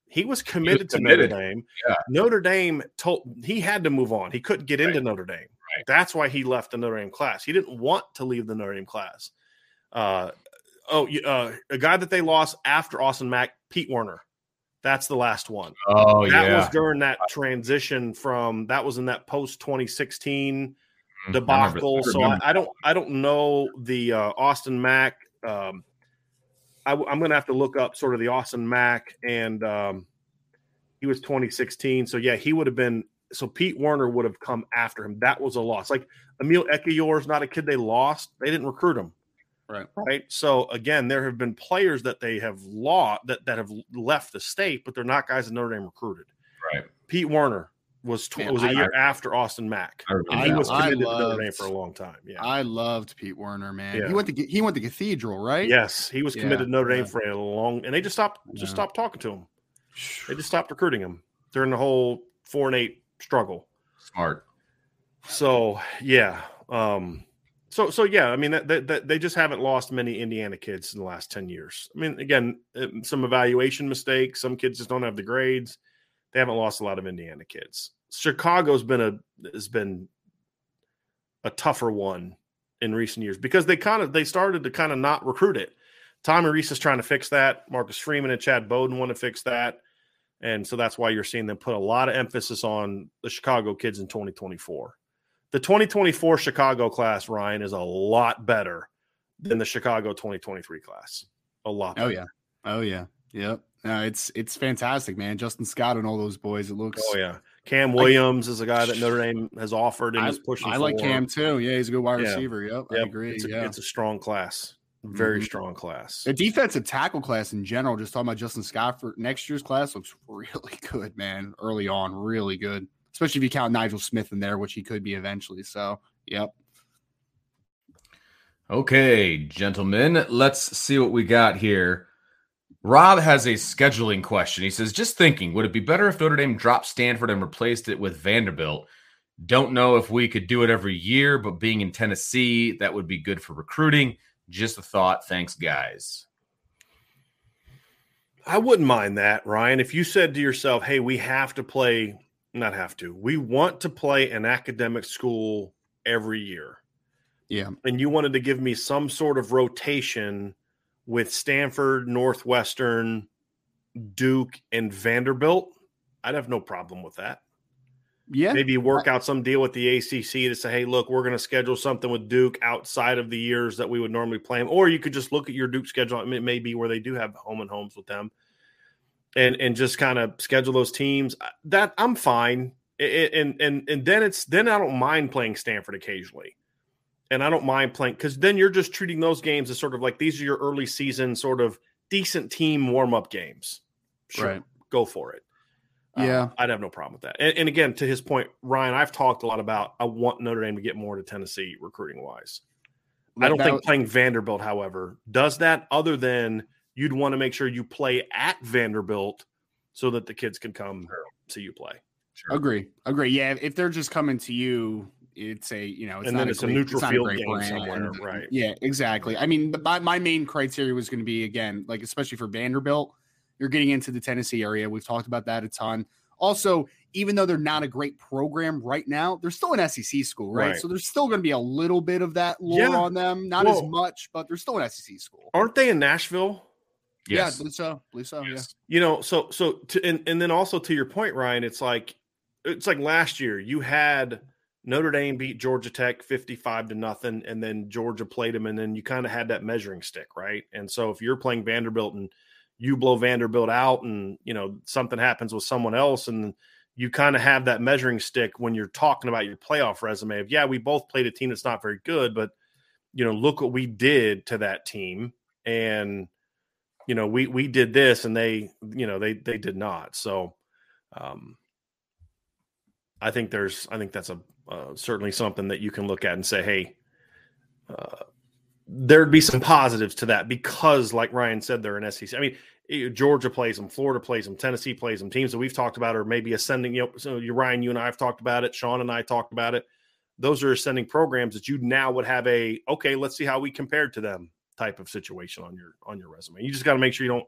He was committed, committed. to Notre Dame. Yeah. Notre Dame told he had to move on. He couldn't get into Notre Dame. Right. That's why he left the Notre Dame class. He didn't want to leave the Notre Dame class. Uh, oh, uh, a guy that they lost after Austin Mack, Pete Werner. That's the last one. Oh that yeah. was during that transition from that was in that post 2016 Mhm. debacle. I so I. I don't I don't know the uh, Austin Mack. Um, I, am going to have to look up sort of the Austin Mack, and um, he was 2016. So yeah, he would have been. So Pete Werner would have come after him. That was a loss. Like Emil Ekiyor is not a kid they lost. They didn't recruit him. Right. Right. So again, there have been players that they have lost that, that have left the state, but they're not guys that Notre Dame recruited. Right. Pete Werner was tw- Man, was a I- year after Austin Mack. I he was I committed to Notre Dame for a long time. Yeah. I loved Pete Werner, man. Yeah. He went to he went to Cathedral, right? Yes, he was committed Yeah, to Notre Dame yeah. for a long, and they just stopped just stopped talking to him. They just (sighs) stopped recruiting him during the whole four and eight struggle. Smart. So yeah, um, so so yeah, I mean that, that, that they just haven't lost many Indiana kids in the last ten years. I mean, again, uh, some evaluation mistakes. Some kids just don't have the grades. They haven't lost a lot of Indiana kids. Chicago's been a has been a tougher one in recent years because they kind of they started to kind of not recruit it. Tommy Rees is trying to fix that. Marcus Freeman and Chad Bowden want to fix that. And so that's why you're seeing them put a lot of emphasis on the Chicago kids in 2024. The 2024 Chicago class, Ryan, is a lot better than the Chicago 2023 class. A lot. Oh yeah. Oh yeah. Yep. No, it's it's fantastic, man. Justin Scott and all those boys. It looks. Oh yeah. Cam Williams is a guy that Notre Dame has offered and I, is pushing. I like for. Cam too. Yeah, he's a good wide Yeah. receiver. Yep, I agree. It's a, yeah. it's a strong class. Very Mhm. strong class. The defensive tackle class in general, just talking about Justin Scott for next year's class, looks really (laughs) good, man. Early on, really good, especially if you count Nigel Smith in there, which he could be eventually. So, yep. Okay, gentlemen, let's see what we got here. Rob has a scheduling question. He says, just thinking, would it be better if Notre Dame dropped Stanford and replaced it with Vanderbilt? Don't know if we could do it every year, but being in Tennessee, that would be good for recruiting. Just a thought. Thanks, guys. I wouldn't mind that, Ryan. If you said to yourself, hey, we have to play, not have to, we want to play an academic school every year. Yeah. And you wanted to give me some sort of rotation with Stanford, Northwestern, Duke, and Vanderbilt, I'd have no problem with that. Yeah. Maybe work uh, out some deal with the ACC to say, hey, look, we're going to schedule something with Duke outside of the years that we would normally play them. Or you could just look at your Duke schedule. It may be where they do have home and homes with them, and and just kind of schedule those teams. That I'm fine. And and and then it's then I don't mind playing Stanford occasionally, and I don't mind playing because then you're just treating those games as sort of like these are your early season sort of decent team warm up games. Sure, Right. go for it. Uh, Yeah. I'd have no problem with that. And, and again, to his point, Ryan, I've talked a lot about I want Notre Dame to get more to Tennessee recruiting wise. I don't think playing Vanderbilt, however, does that other than you'd want to make sure you play at Vanderbilt so that the kids can come see you play. Agree. Agree. Yeah. If they're just coming to you, it's a you know, it's And then a it's a neutral not field great game somewhere, right. Yeah, exactly. I mean, the, my, my main criteria was going to be again, like especially for Vanderbilt, you're getting into the Tennessee area. We've talked about that a ton. Also, even though they're not a great program right now, they're still an SEC school, right? Right. So there's still going to be a little bit of that lore Yeah. on them, not as much, but they're still an SEC school. Aren't they in Nashville? Yeah, I Yes. believe so. Believe so. Yes. You know, so so to and, and then also to your point, Ryan, it's like it's like last year you had Notre Dame beat Georgia Tech 55 to nothing, and then Georgia played them, and then you kind of had that measuring stick, right? And so if you're playing Vanderbilt and you blow Vanderbilt out and you know something happens with someone else and you kind of have that measuring stick when you're talking about your playoff resume of yeah, we both played a team that's not very good, but you know, look what we did to that team. And you know, we we did this and they, you know, they they did not. So um, I think there's I think that's a uh, certainly something that you can look at and say, hey, uh, there'd be some positives to that because, like Ryan said, they're an SEC. I mean, eh, Georgia plays them, Florida plays them, Tennessee plays them. Teams that we've talked about are maybe ascending. You know, so Ryan, you and I have talked about it. Sean and I talked about it. Those are ascending programs that you now would have a okay. Let's see how we compared to them type of situation on your on your resume. You just got to make sure you don't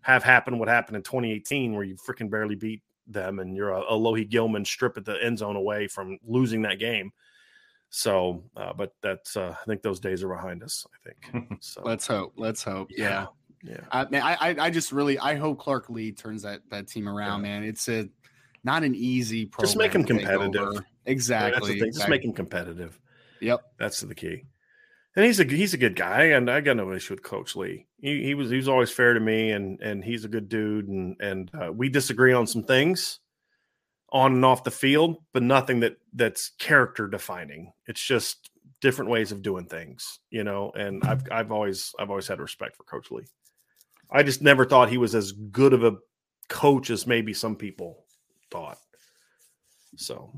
have happen what happened in 2018 where you freaking barely beat them and you're a, a Alohi Gilman strip at the end zone away from losing that game. So, uh, but that's uh, I think those days are behind us. I think. (laughs) So let's hope. Let's hope. Yeah. Yeah. yeah. I, man, I I just really I hope Clark Lea turns that that team around, yeah. man. It's a not an easy program. Just make them competitive. Exactly. Just exactly. make them competitive. Yep. That's the key and he's a he's a good guy, and I got no issue with Coach Lea. He, he was he was always fair to me, and and he's a good dude, and and uh, we disagree on some things on and off the field, but nothing that that's character defining. It's just different ways of doing things, you know. And I've I've always I've always had respect for Coach Lea. I just never thought he was as good of a coach as maybe some people thought. So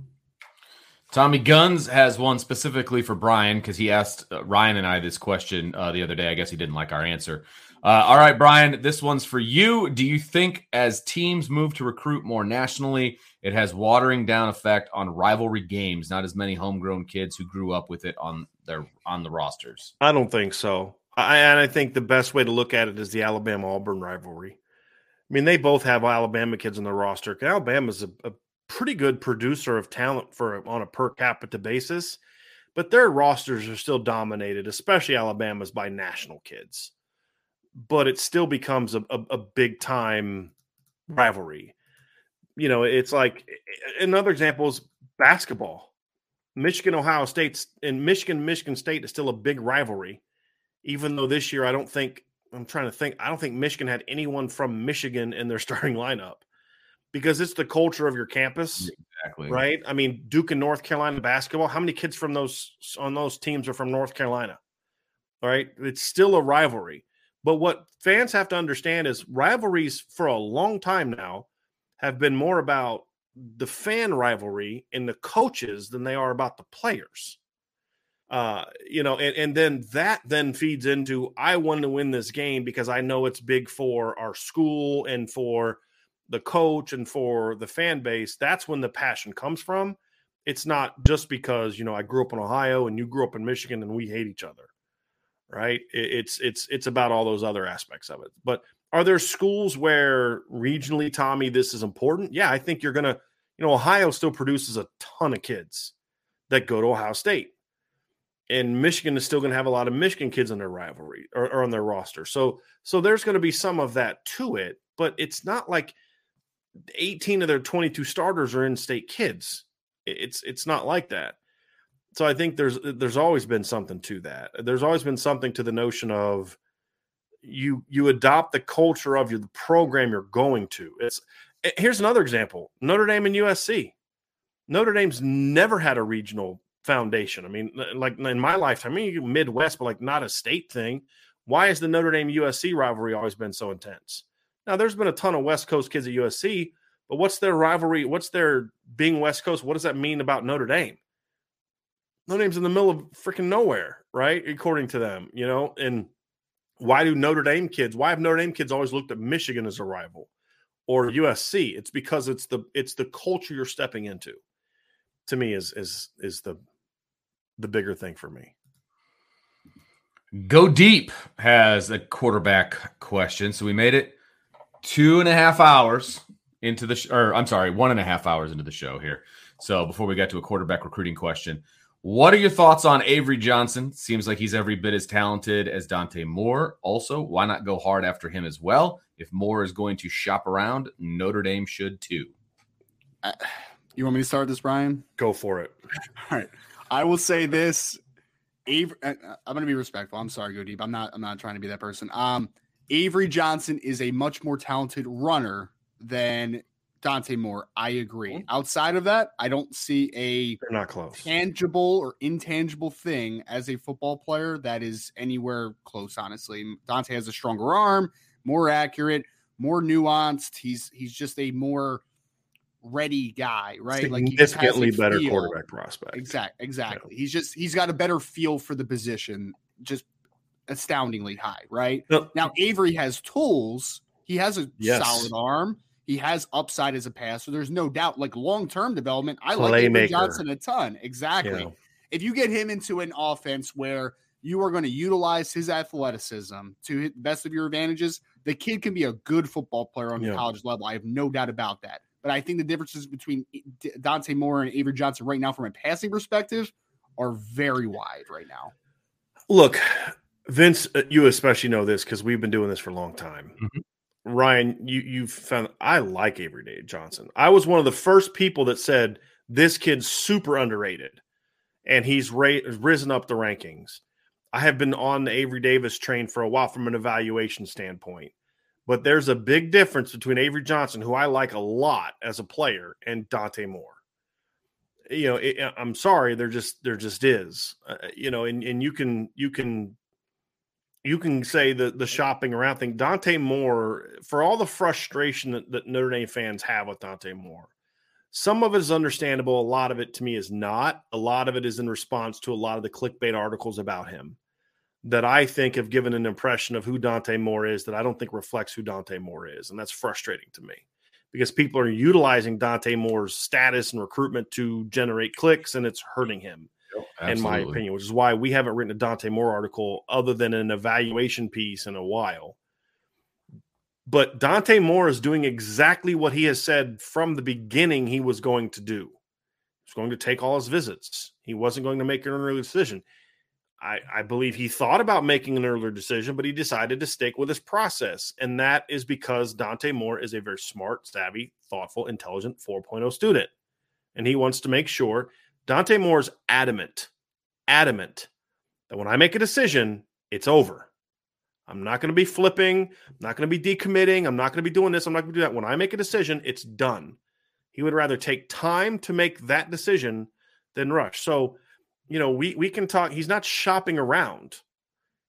Tommy Guns has one specifically for Bryan because he asked uh, Ryan and I this question uh, the other day. I guess he didn't like our answer. Uh, all right, Bryan, this one's for you. Do you think as teams move to recruit more nationally, it has watering down effect on rivalry games? Not as many homegrown kids who grew up with it on their on the rosters. I don't think so. I, and I think the best way to look at it is the Alabama Auburn rivalry. I mean, they both have Alabama kids on the roster. Alabama's a, a pretty good producer of talent for on a per capita basis, but their rosters are still dominated, especially Alabama's by national kids. But it still becomes a, a, a big time rivalry. You know, it's like another example is basketball. Michigan, Ohio State's and Michigan, Michigan State is still a big rivalry, even though this year I don't think I'm trying to think. I don't think Michigan had anyone from Michigan in their (laughs) starting lineup because it's the culture of your campus. Exactly. Right. I mean, Duke and North Carolina basketball. How many kids from those on those teams are from North Carolina? All right. It's still a rivalry. But what fans have to understand is rivalries for a long time now have been more about the fan rivalry and the coaches than they are about the players. Uh, you know, and, and then that then feeds into I want to win this game because I know it's big for our school and for the coach and for the fan base, that's when the passion comes from. It's not just because you know I grew up in Ohio and you grew up in Michigan and we hate each other, right? It's it's it's about all those other aspects of it. But are there schools where regionally, Tommy, this is important? Yeah, I think you're gonna. You know, Ohio still produces a ton of kids that go to Ohio State, and Michigan is still to have a lot of Michigan kids on their rivalry or, or on their roster. So, so there's to be some of that to it, but it's not like 18 of their 22 starters are in-state kids. It's it's not like that. So I think there's there's always been something to that. There's always been something to the notion of you you adopt the culture of your the program you're going to. It's eh, here's another example: Notre Dame and USC. Notre Dame's never had a regional foundation. I mean, like in my lifetime, I mean Midwest, but like not a state thing. Why has the Notre Dame USC rivalry always been so intense? Now, there's been a ton of West Coast kids at USC, but what's their rivalry? What's their being West Coast? What does that mean about Notre Dame? Notre Dame's in the middle of freaking nowhere, right? According to them, you know. And why do Notre Dame kids? Why have Notre Dame kids always looked at Michigan as a rival or USC? It's because it's the it's the culture you're stepping into. To me, is is is the the bigger thing for me. Go deep has a quarterback question. So we made it two and a half hours into the, sh- or I'm sorry, one and a half hours into the show here. So before we get to a quarterback recruiting question, what are your thoughts on Avery Johnson? Seems like he's every bit as talented as Dante Moore. Also, why not go hard after him as well? If Moore is going to shop around, Notre Dame should too. Uh, you want me to start this, Bryan? Go for it. (laughs) All right. I will say this. Avery, uh, I'm going to be respectful. I'm sorry, go deep. I'm not. I'm not trying to be that person. Um, Avery Johnson is a much more talented runner than Dante Moore. I agree. Mm-hmm. Outside of that, I don't see a They're not close. tangible or intangible thing as a football player that is anywhere close, honestly. Dante has a stronger arm, more accurate, more nuanced. He's he's just a more ready guy, right? Significantly like better feel. quarterback prospect. Exactly, exactly. Yeah. He's just he's got a better feel for the position, just astoundingly high, right? No. Now Avery has tools. He has a yes. solid arm. He has upside as a passer. There's no doubt. Like long term development, I Playmaker. like Avery Johnson a ton. Exactly. Yeah. If you get him into an offense where you are going to utilize his athleticism to the best of your advantages, the kid can be a good football player on yeah. the college level. I have no doubt about that. But I think the differences between Dante Moore and Avery Johnson right now, from a passing perspective, are very wide right now. Look, Vince, uh, you especially know this because we've been doing this for a long time. Mm-hmm. Ryan, you you've found I like Avery Day Johnson. I was one of the first people that said this kid's super underrated, and he's ra- risen up the rankings. I have been on the Avery Davis train for a while from an evaluation standpoint. But there's a big difference between Avery Johnson, who I like a lot as a player, and Dante Moore. You know, it, I'm sorry, there just there just is. Uh, you know, and and you can you can you can say the the shopping around thing. Dante Moore, for all the frustration that, that Notre Dame fans have with Dante Moore, some of it is understandable. A lot of it to me is not. A lot of it is in response to a lot of the clickbait articles about him that I think have given an impression of who Dante Moore is that I don't think reflects who Dante Moore is. And that's frustrating to me because people are utilizing Dante Moore's status and recruitment to generate clicks and it's hurting him, in my opinion, which is why we haven't written a Dante Moore article other than an evaluation piece in a while. But Dante Moore is doing exactly what he has said from the beginning he was going to do. He was going to take all his visits. He wasn't going to make an early decision. I, I, believe he thought about making an earlier decision, but he decided to stick with his process. And that is because Dante Moore is a very smart, savvy, thoughtful, intelligent 4.0 student. And he wants to make sure Dante Moore's adamant, adamant that when I make a decision, it's over. I'm not going to be flipping. I'm not going to be decommitting. I'm not going to be doing this. I'm not going to do that. When I make a decision, it's done. He would rather take time to make that decision than rush. So, you know, we we can talk. He's not shopping around.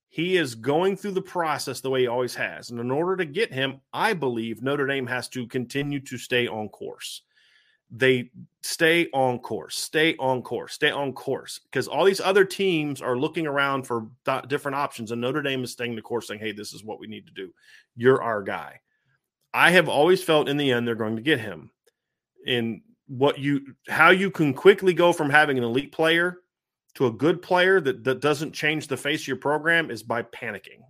He is going through the process the way he always has. And in order to get him, I believe Notre Dame has to continue to stay on course. They stay on course, stay on course, stay on course, because all these other teams are looking around for th- different options, and Notre Dame is staying the course, saying, "Hey, this is what we need to do. You're our guy." I have always felt in the end they're going to get him. In what you, how you can quickly go from having an elite player to a good player that, that doesn't change the face of your program is by panicking.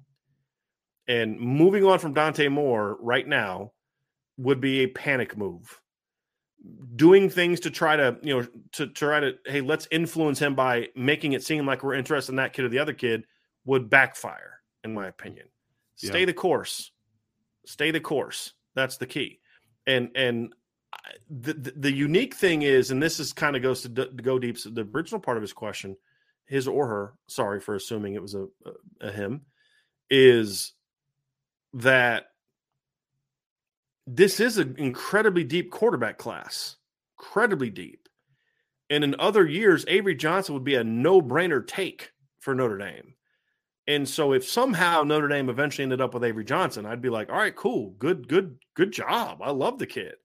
And moving on from Dante Moore right now would be a panic move. Doing things to try to, you know, to, to try to, hey, let's influence him by making it seem like we're interested in that kid or the other kid would backfire, in my opinion. Stay yeah. the course. Stay the course. That's the key. And and the, the, the unique thing is, and this is kind of goes to, d- to go deep. So the original part of his question, his or her, sorry for assuming it was a, a, a him, is that this is an incredibly deep quarterback class, incredibly deep. And in other years, Avery Johnson would be a no brainer take for Notre Dame. And so if somehow Notre Dame eventually ended up with Avery Johnson, I'd be like, all right, cool, good, good, good job. I love the kid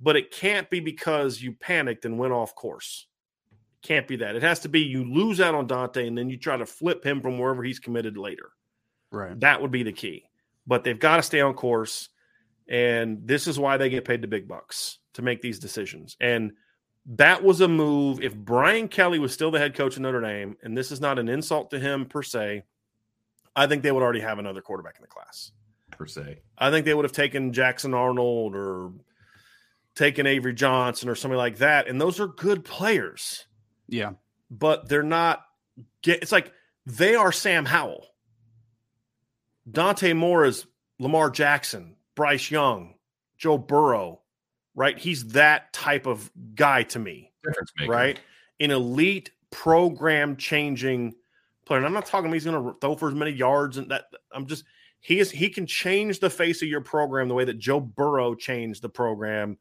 but it can't be because you panicked and went off course. Can't be that. It has to be you lose out on Dante and then you try to flip him from wherever he's committed later. Right. That would be the key. But they've got to stay on course. And this is why they get paid the big bucks to make these decisions. And that was a move. If Brian Kelly was still the head coach of Notre Dame, and this is not an insult to him per se, I think they would already have another quarterback in the class. Per se. I think they would have taken Jackson Arnold or taking Avery Johnson or somebody like that. And those are good players. Yeah. But they're not get it's like they are Sam Howell. Dante Moore is Lamar Jackson, Bryce Young, Joe Burrow, right? He's that type of guy to me. Right? An elite program changing player. And I'm not talking he's gonna throw for as many yards and that I'm just he is he can change the face of your program the way that Joe Burrow changed the program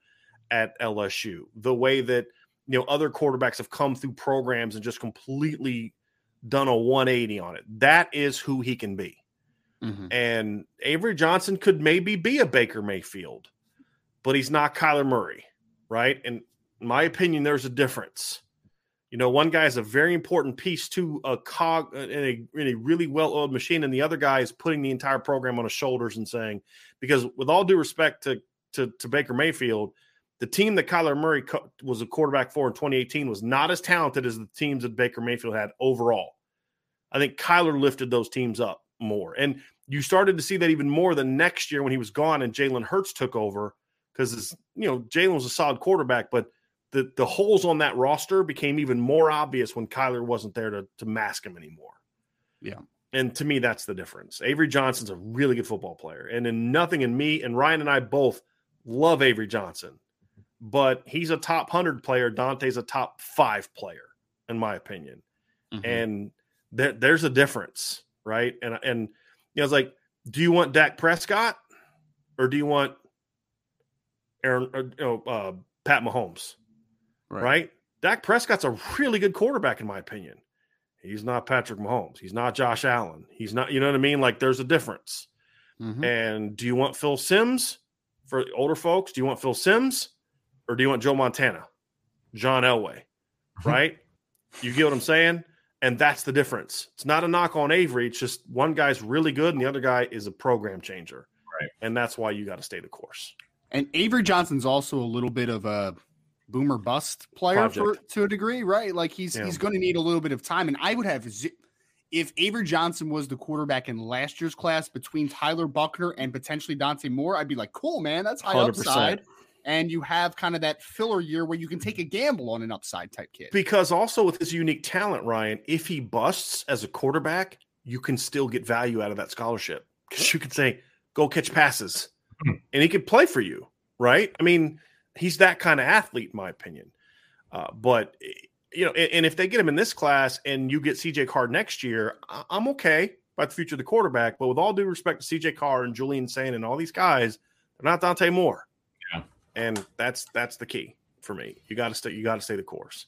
at LSU. The way that you know other quarterbacks have come through programs and just completely done a 180 on it. That is who he can be. Mm-hmm. And Avery Johnson could maybe be a Baker Mayfield, but he's not Kyler Murray. right? And in my opinion, there's a difference. You know, one guy is a very important piece to a cog uh, in a, in a really well oiled machine, and the other guy is putting the entire program on his shoulders and saying, because with all due respect to, to, to Baker Mayfield, the team that Kyler Murray co- was a quarterback for in 2018 was not as talented as the teams that Baker Mayfield had overall. I think Kyler lifted those teams up more. And you started to see that even more the next year when he was gone and Jalen Hurts took over because, you know, Jalen was a solid quarterback, but the, the holes on that roster became even more obvious when Kyler wasn't there to, to mask him anymore. Yeah. And to me, that's the difference. Avery Johnson's a really good football player. And in nothing in me and Ryan and I both love Avery Johnson but he's a top 100 player. Dante's a top five player, in my opinion. Mm-hmm. And there, there's a difference, right? And, and, you know, it's like, do you want Dak Prescott or do you want Aaron, or, you know, uh, Pat Mahomes? Right. right? Dak Prescott's a really good quarterback, in my opinion. He's not Patrick Mahomes. He's not Josh Allen. He's not, you know what I mean? Like there's a difference. Mm-hmm. And do you want Phil Simms for older folks? Do you want Phil Simms or do you want Joe Montana, John Elway, (laughs) right? you get what I'm saying? And that's the difference. It's not a knock on Avery. It's just one guy's really good and the other guy is a program changer. Right. And that's why you got to stay the course. And Avery Johnson's also a little bit of a boomer bust player for, to a degree, right? Like he's yeah. he's going to need a little bit of time. And I would have if Avery Johnson was the quarterback in last year's class between Tyler Buchner and potentially Dante Moore, I'd be like, cool, man, that's high 100%. upside and you have kind of that filler year where you can take a gamble on an upside type kid. Because also with his unique talent, Ryan, if he busts as a quarterback, you can still get value out of that scholarship (laughs) because you could say, go catch passes (clears throat) and he could play for you, right? I mean, he's that kind of athlete, in my opinion. Uh, but, you know, and, and, if they get him in this class and you get CJ Carr next year, I, I'm okay about the future of the quarterback. But with all due respect to CJ Carr and Julian Sayin and all these guys, they're not Dante Moore and that's that's the key for me. You got to stay. You got to stay the course.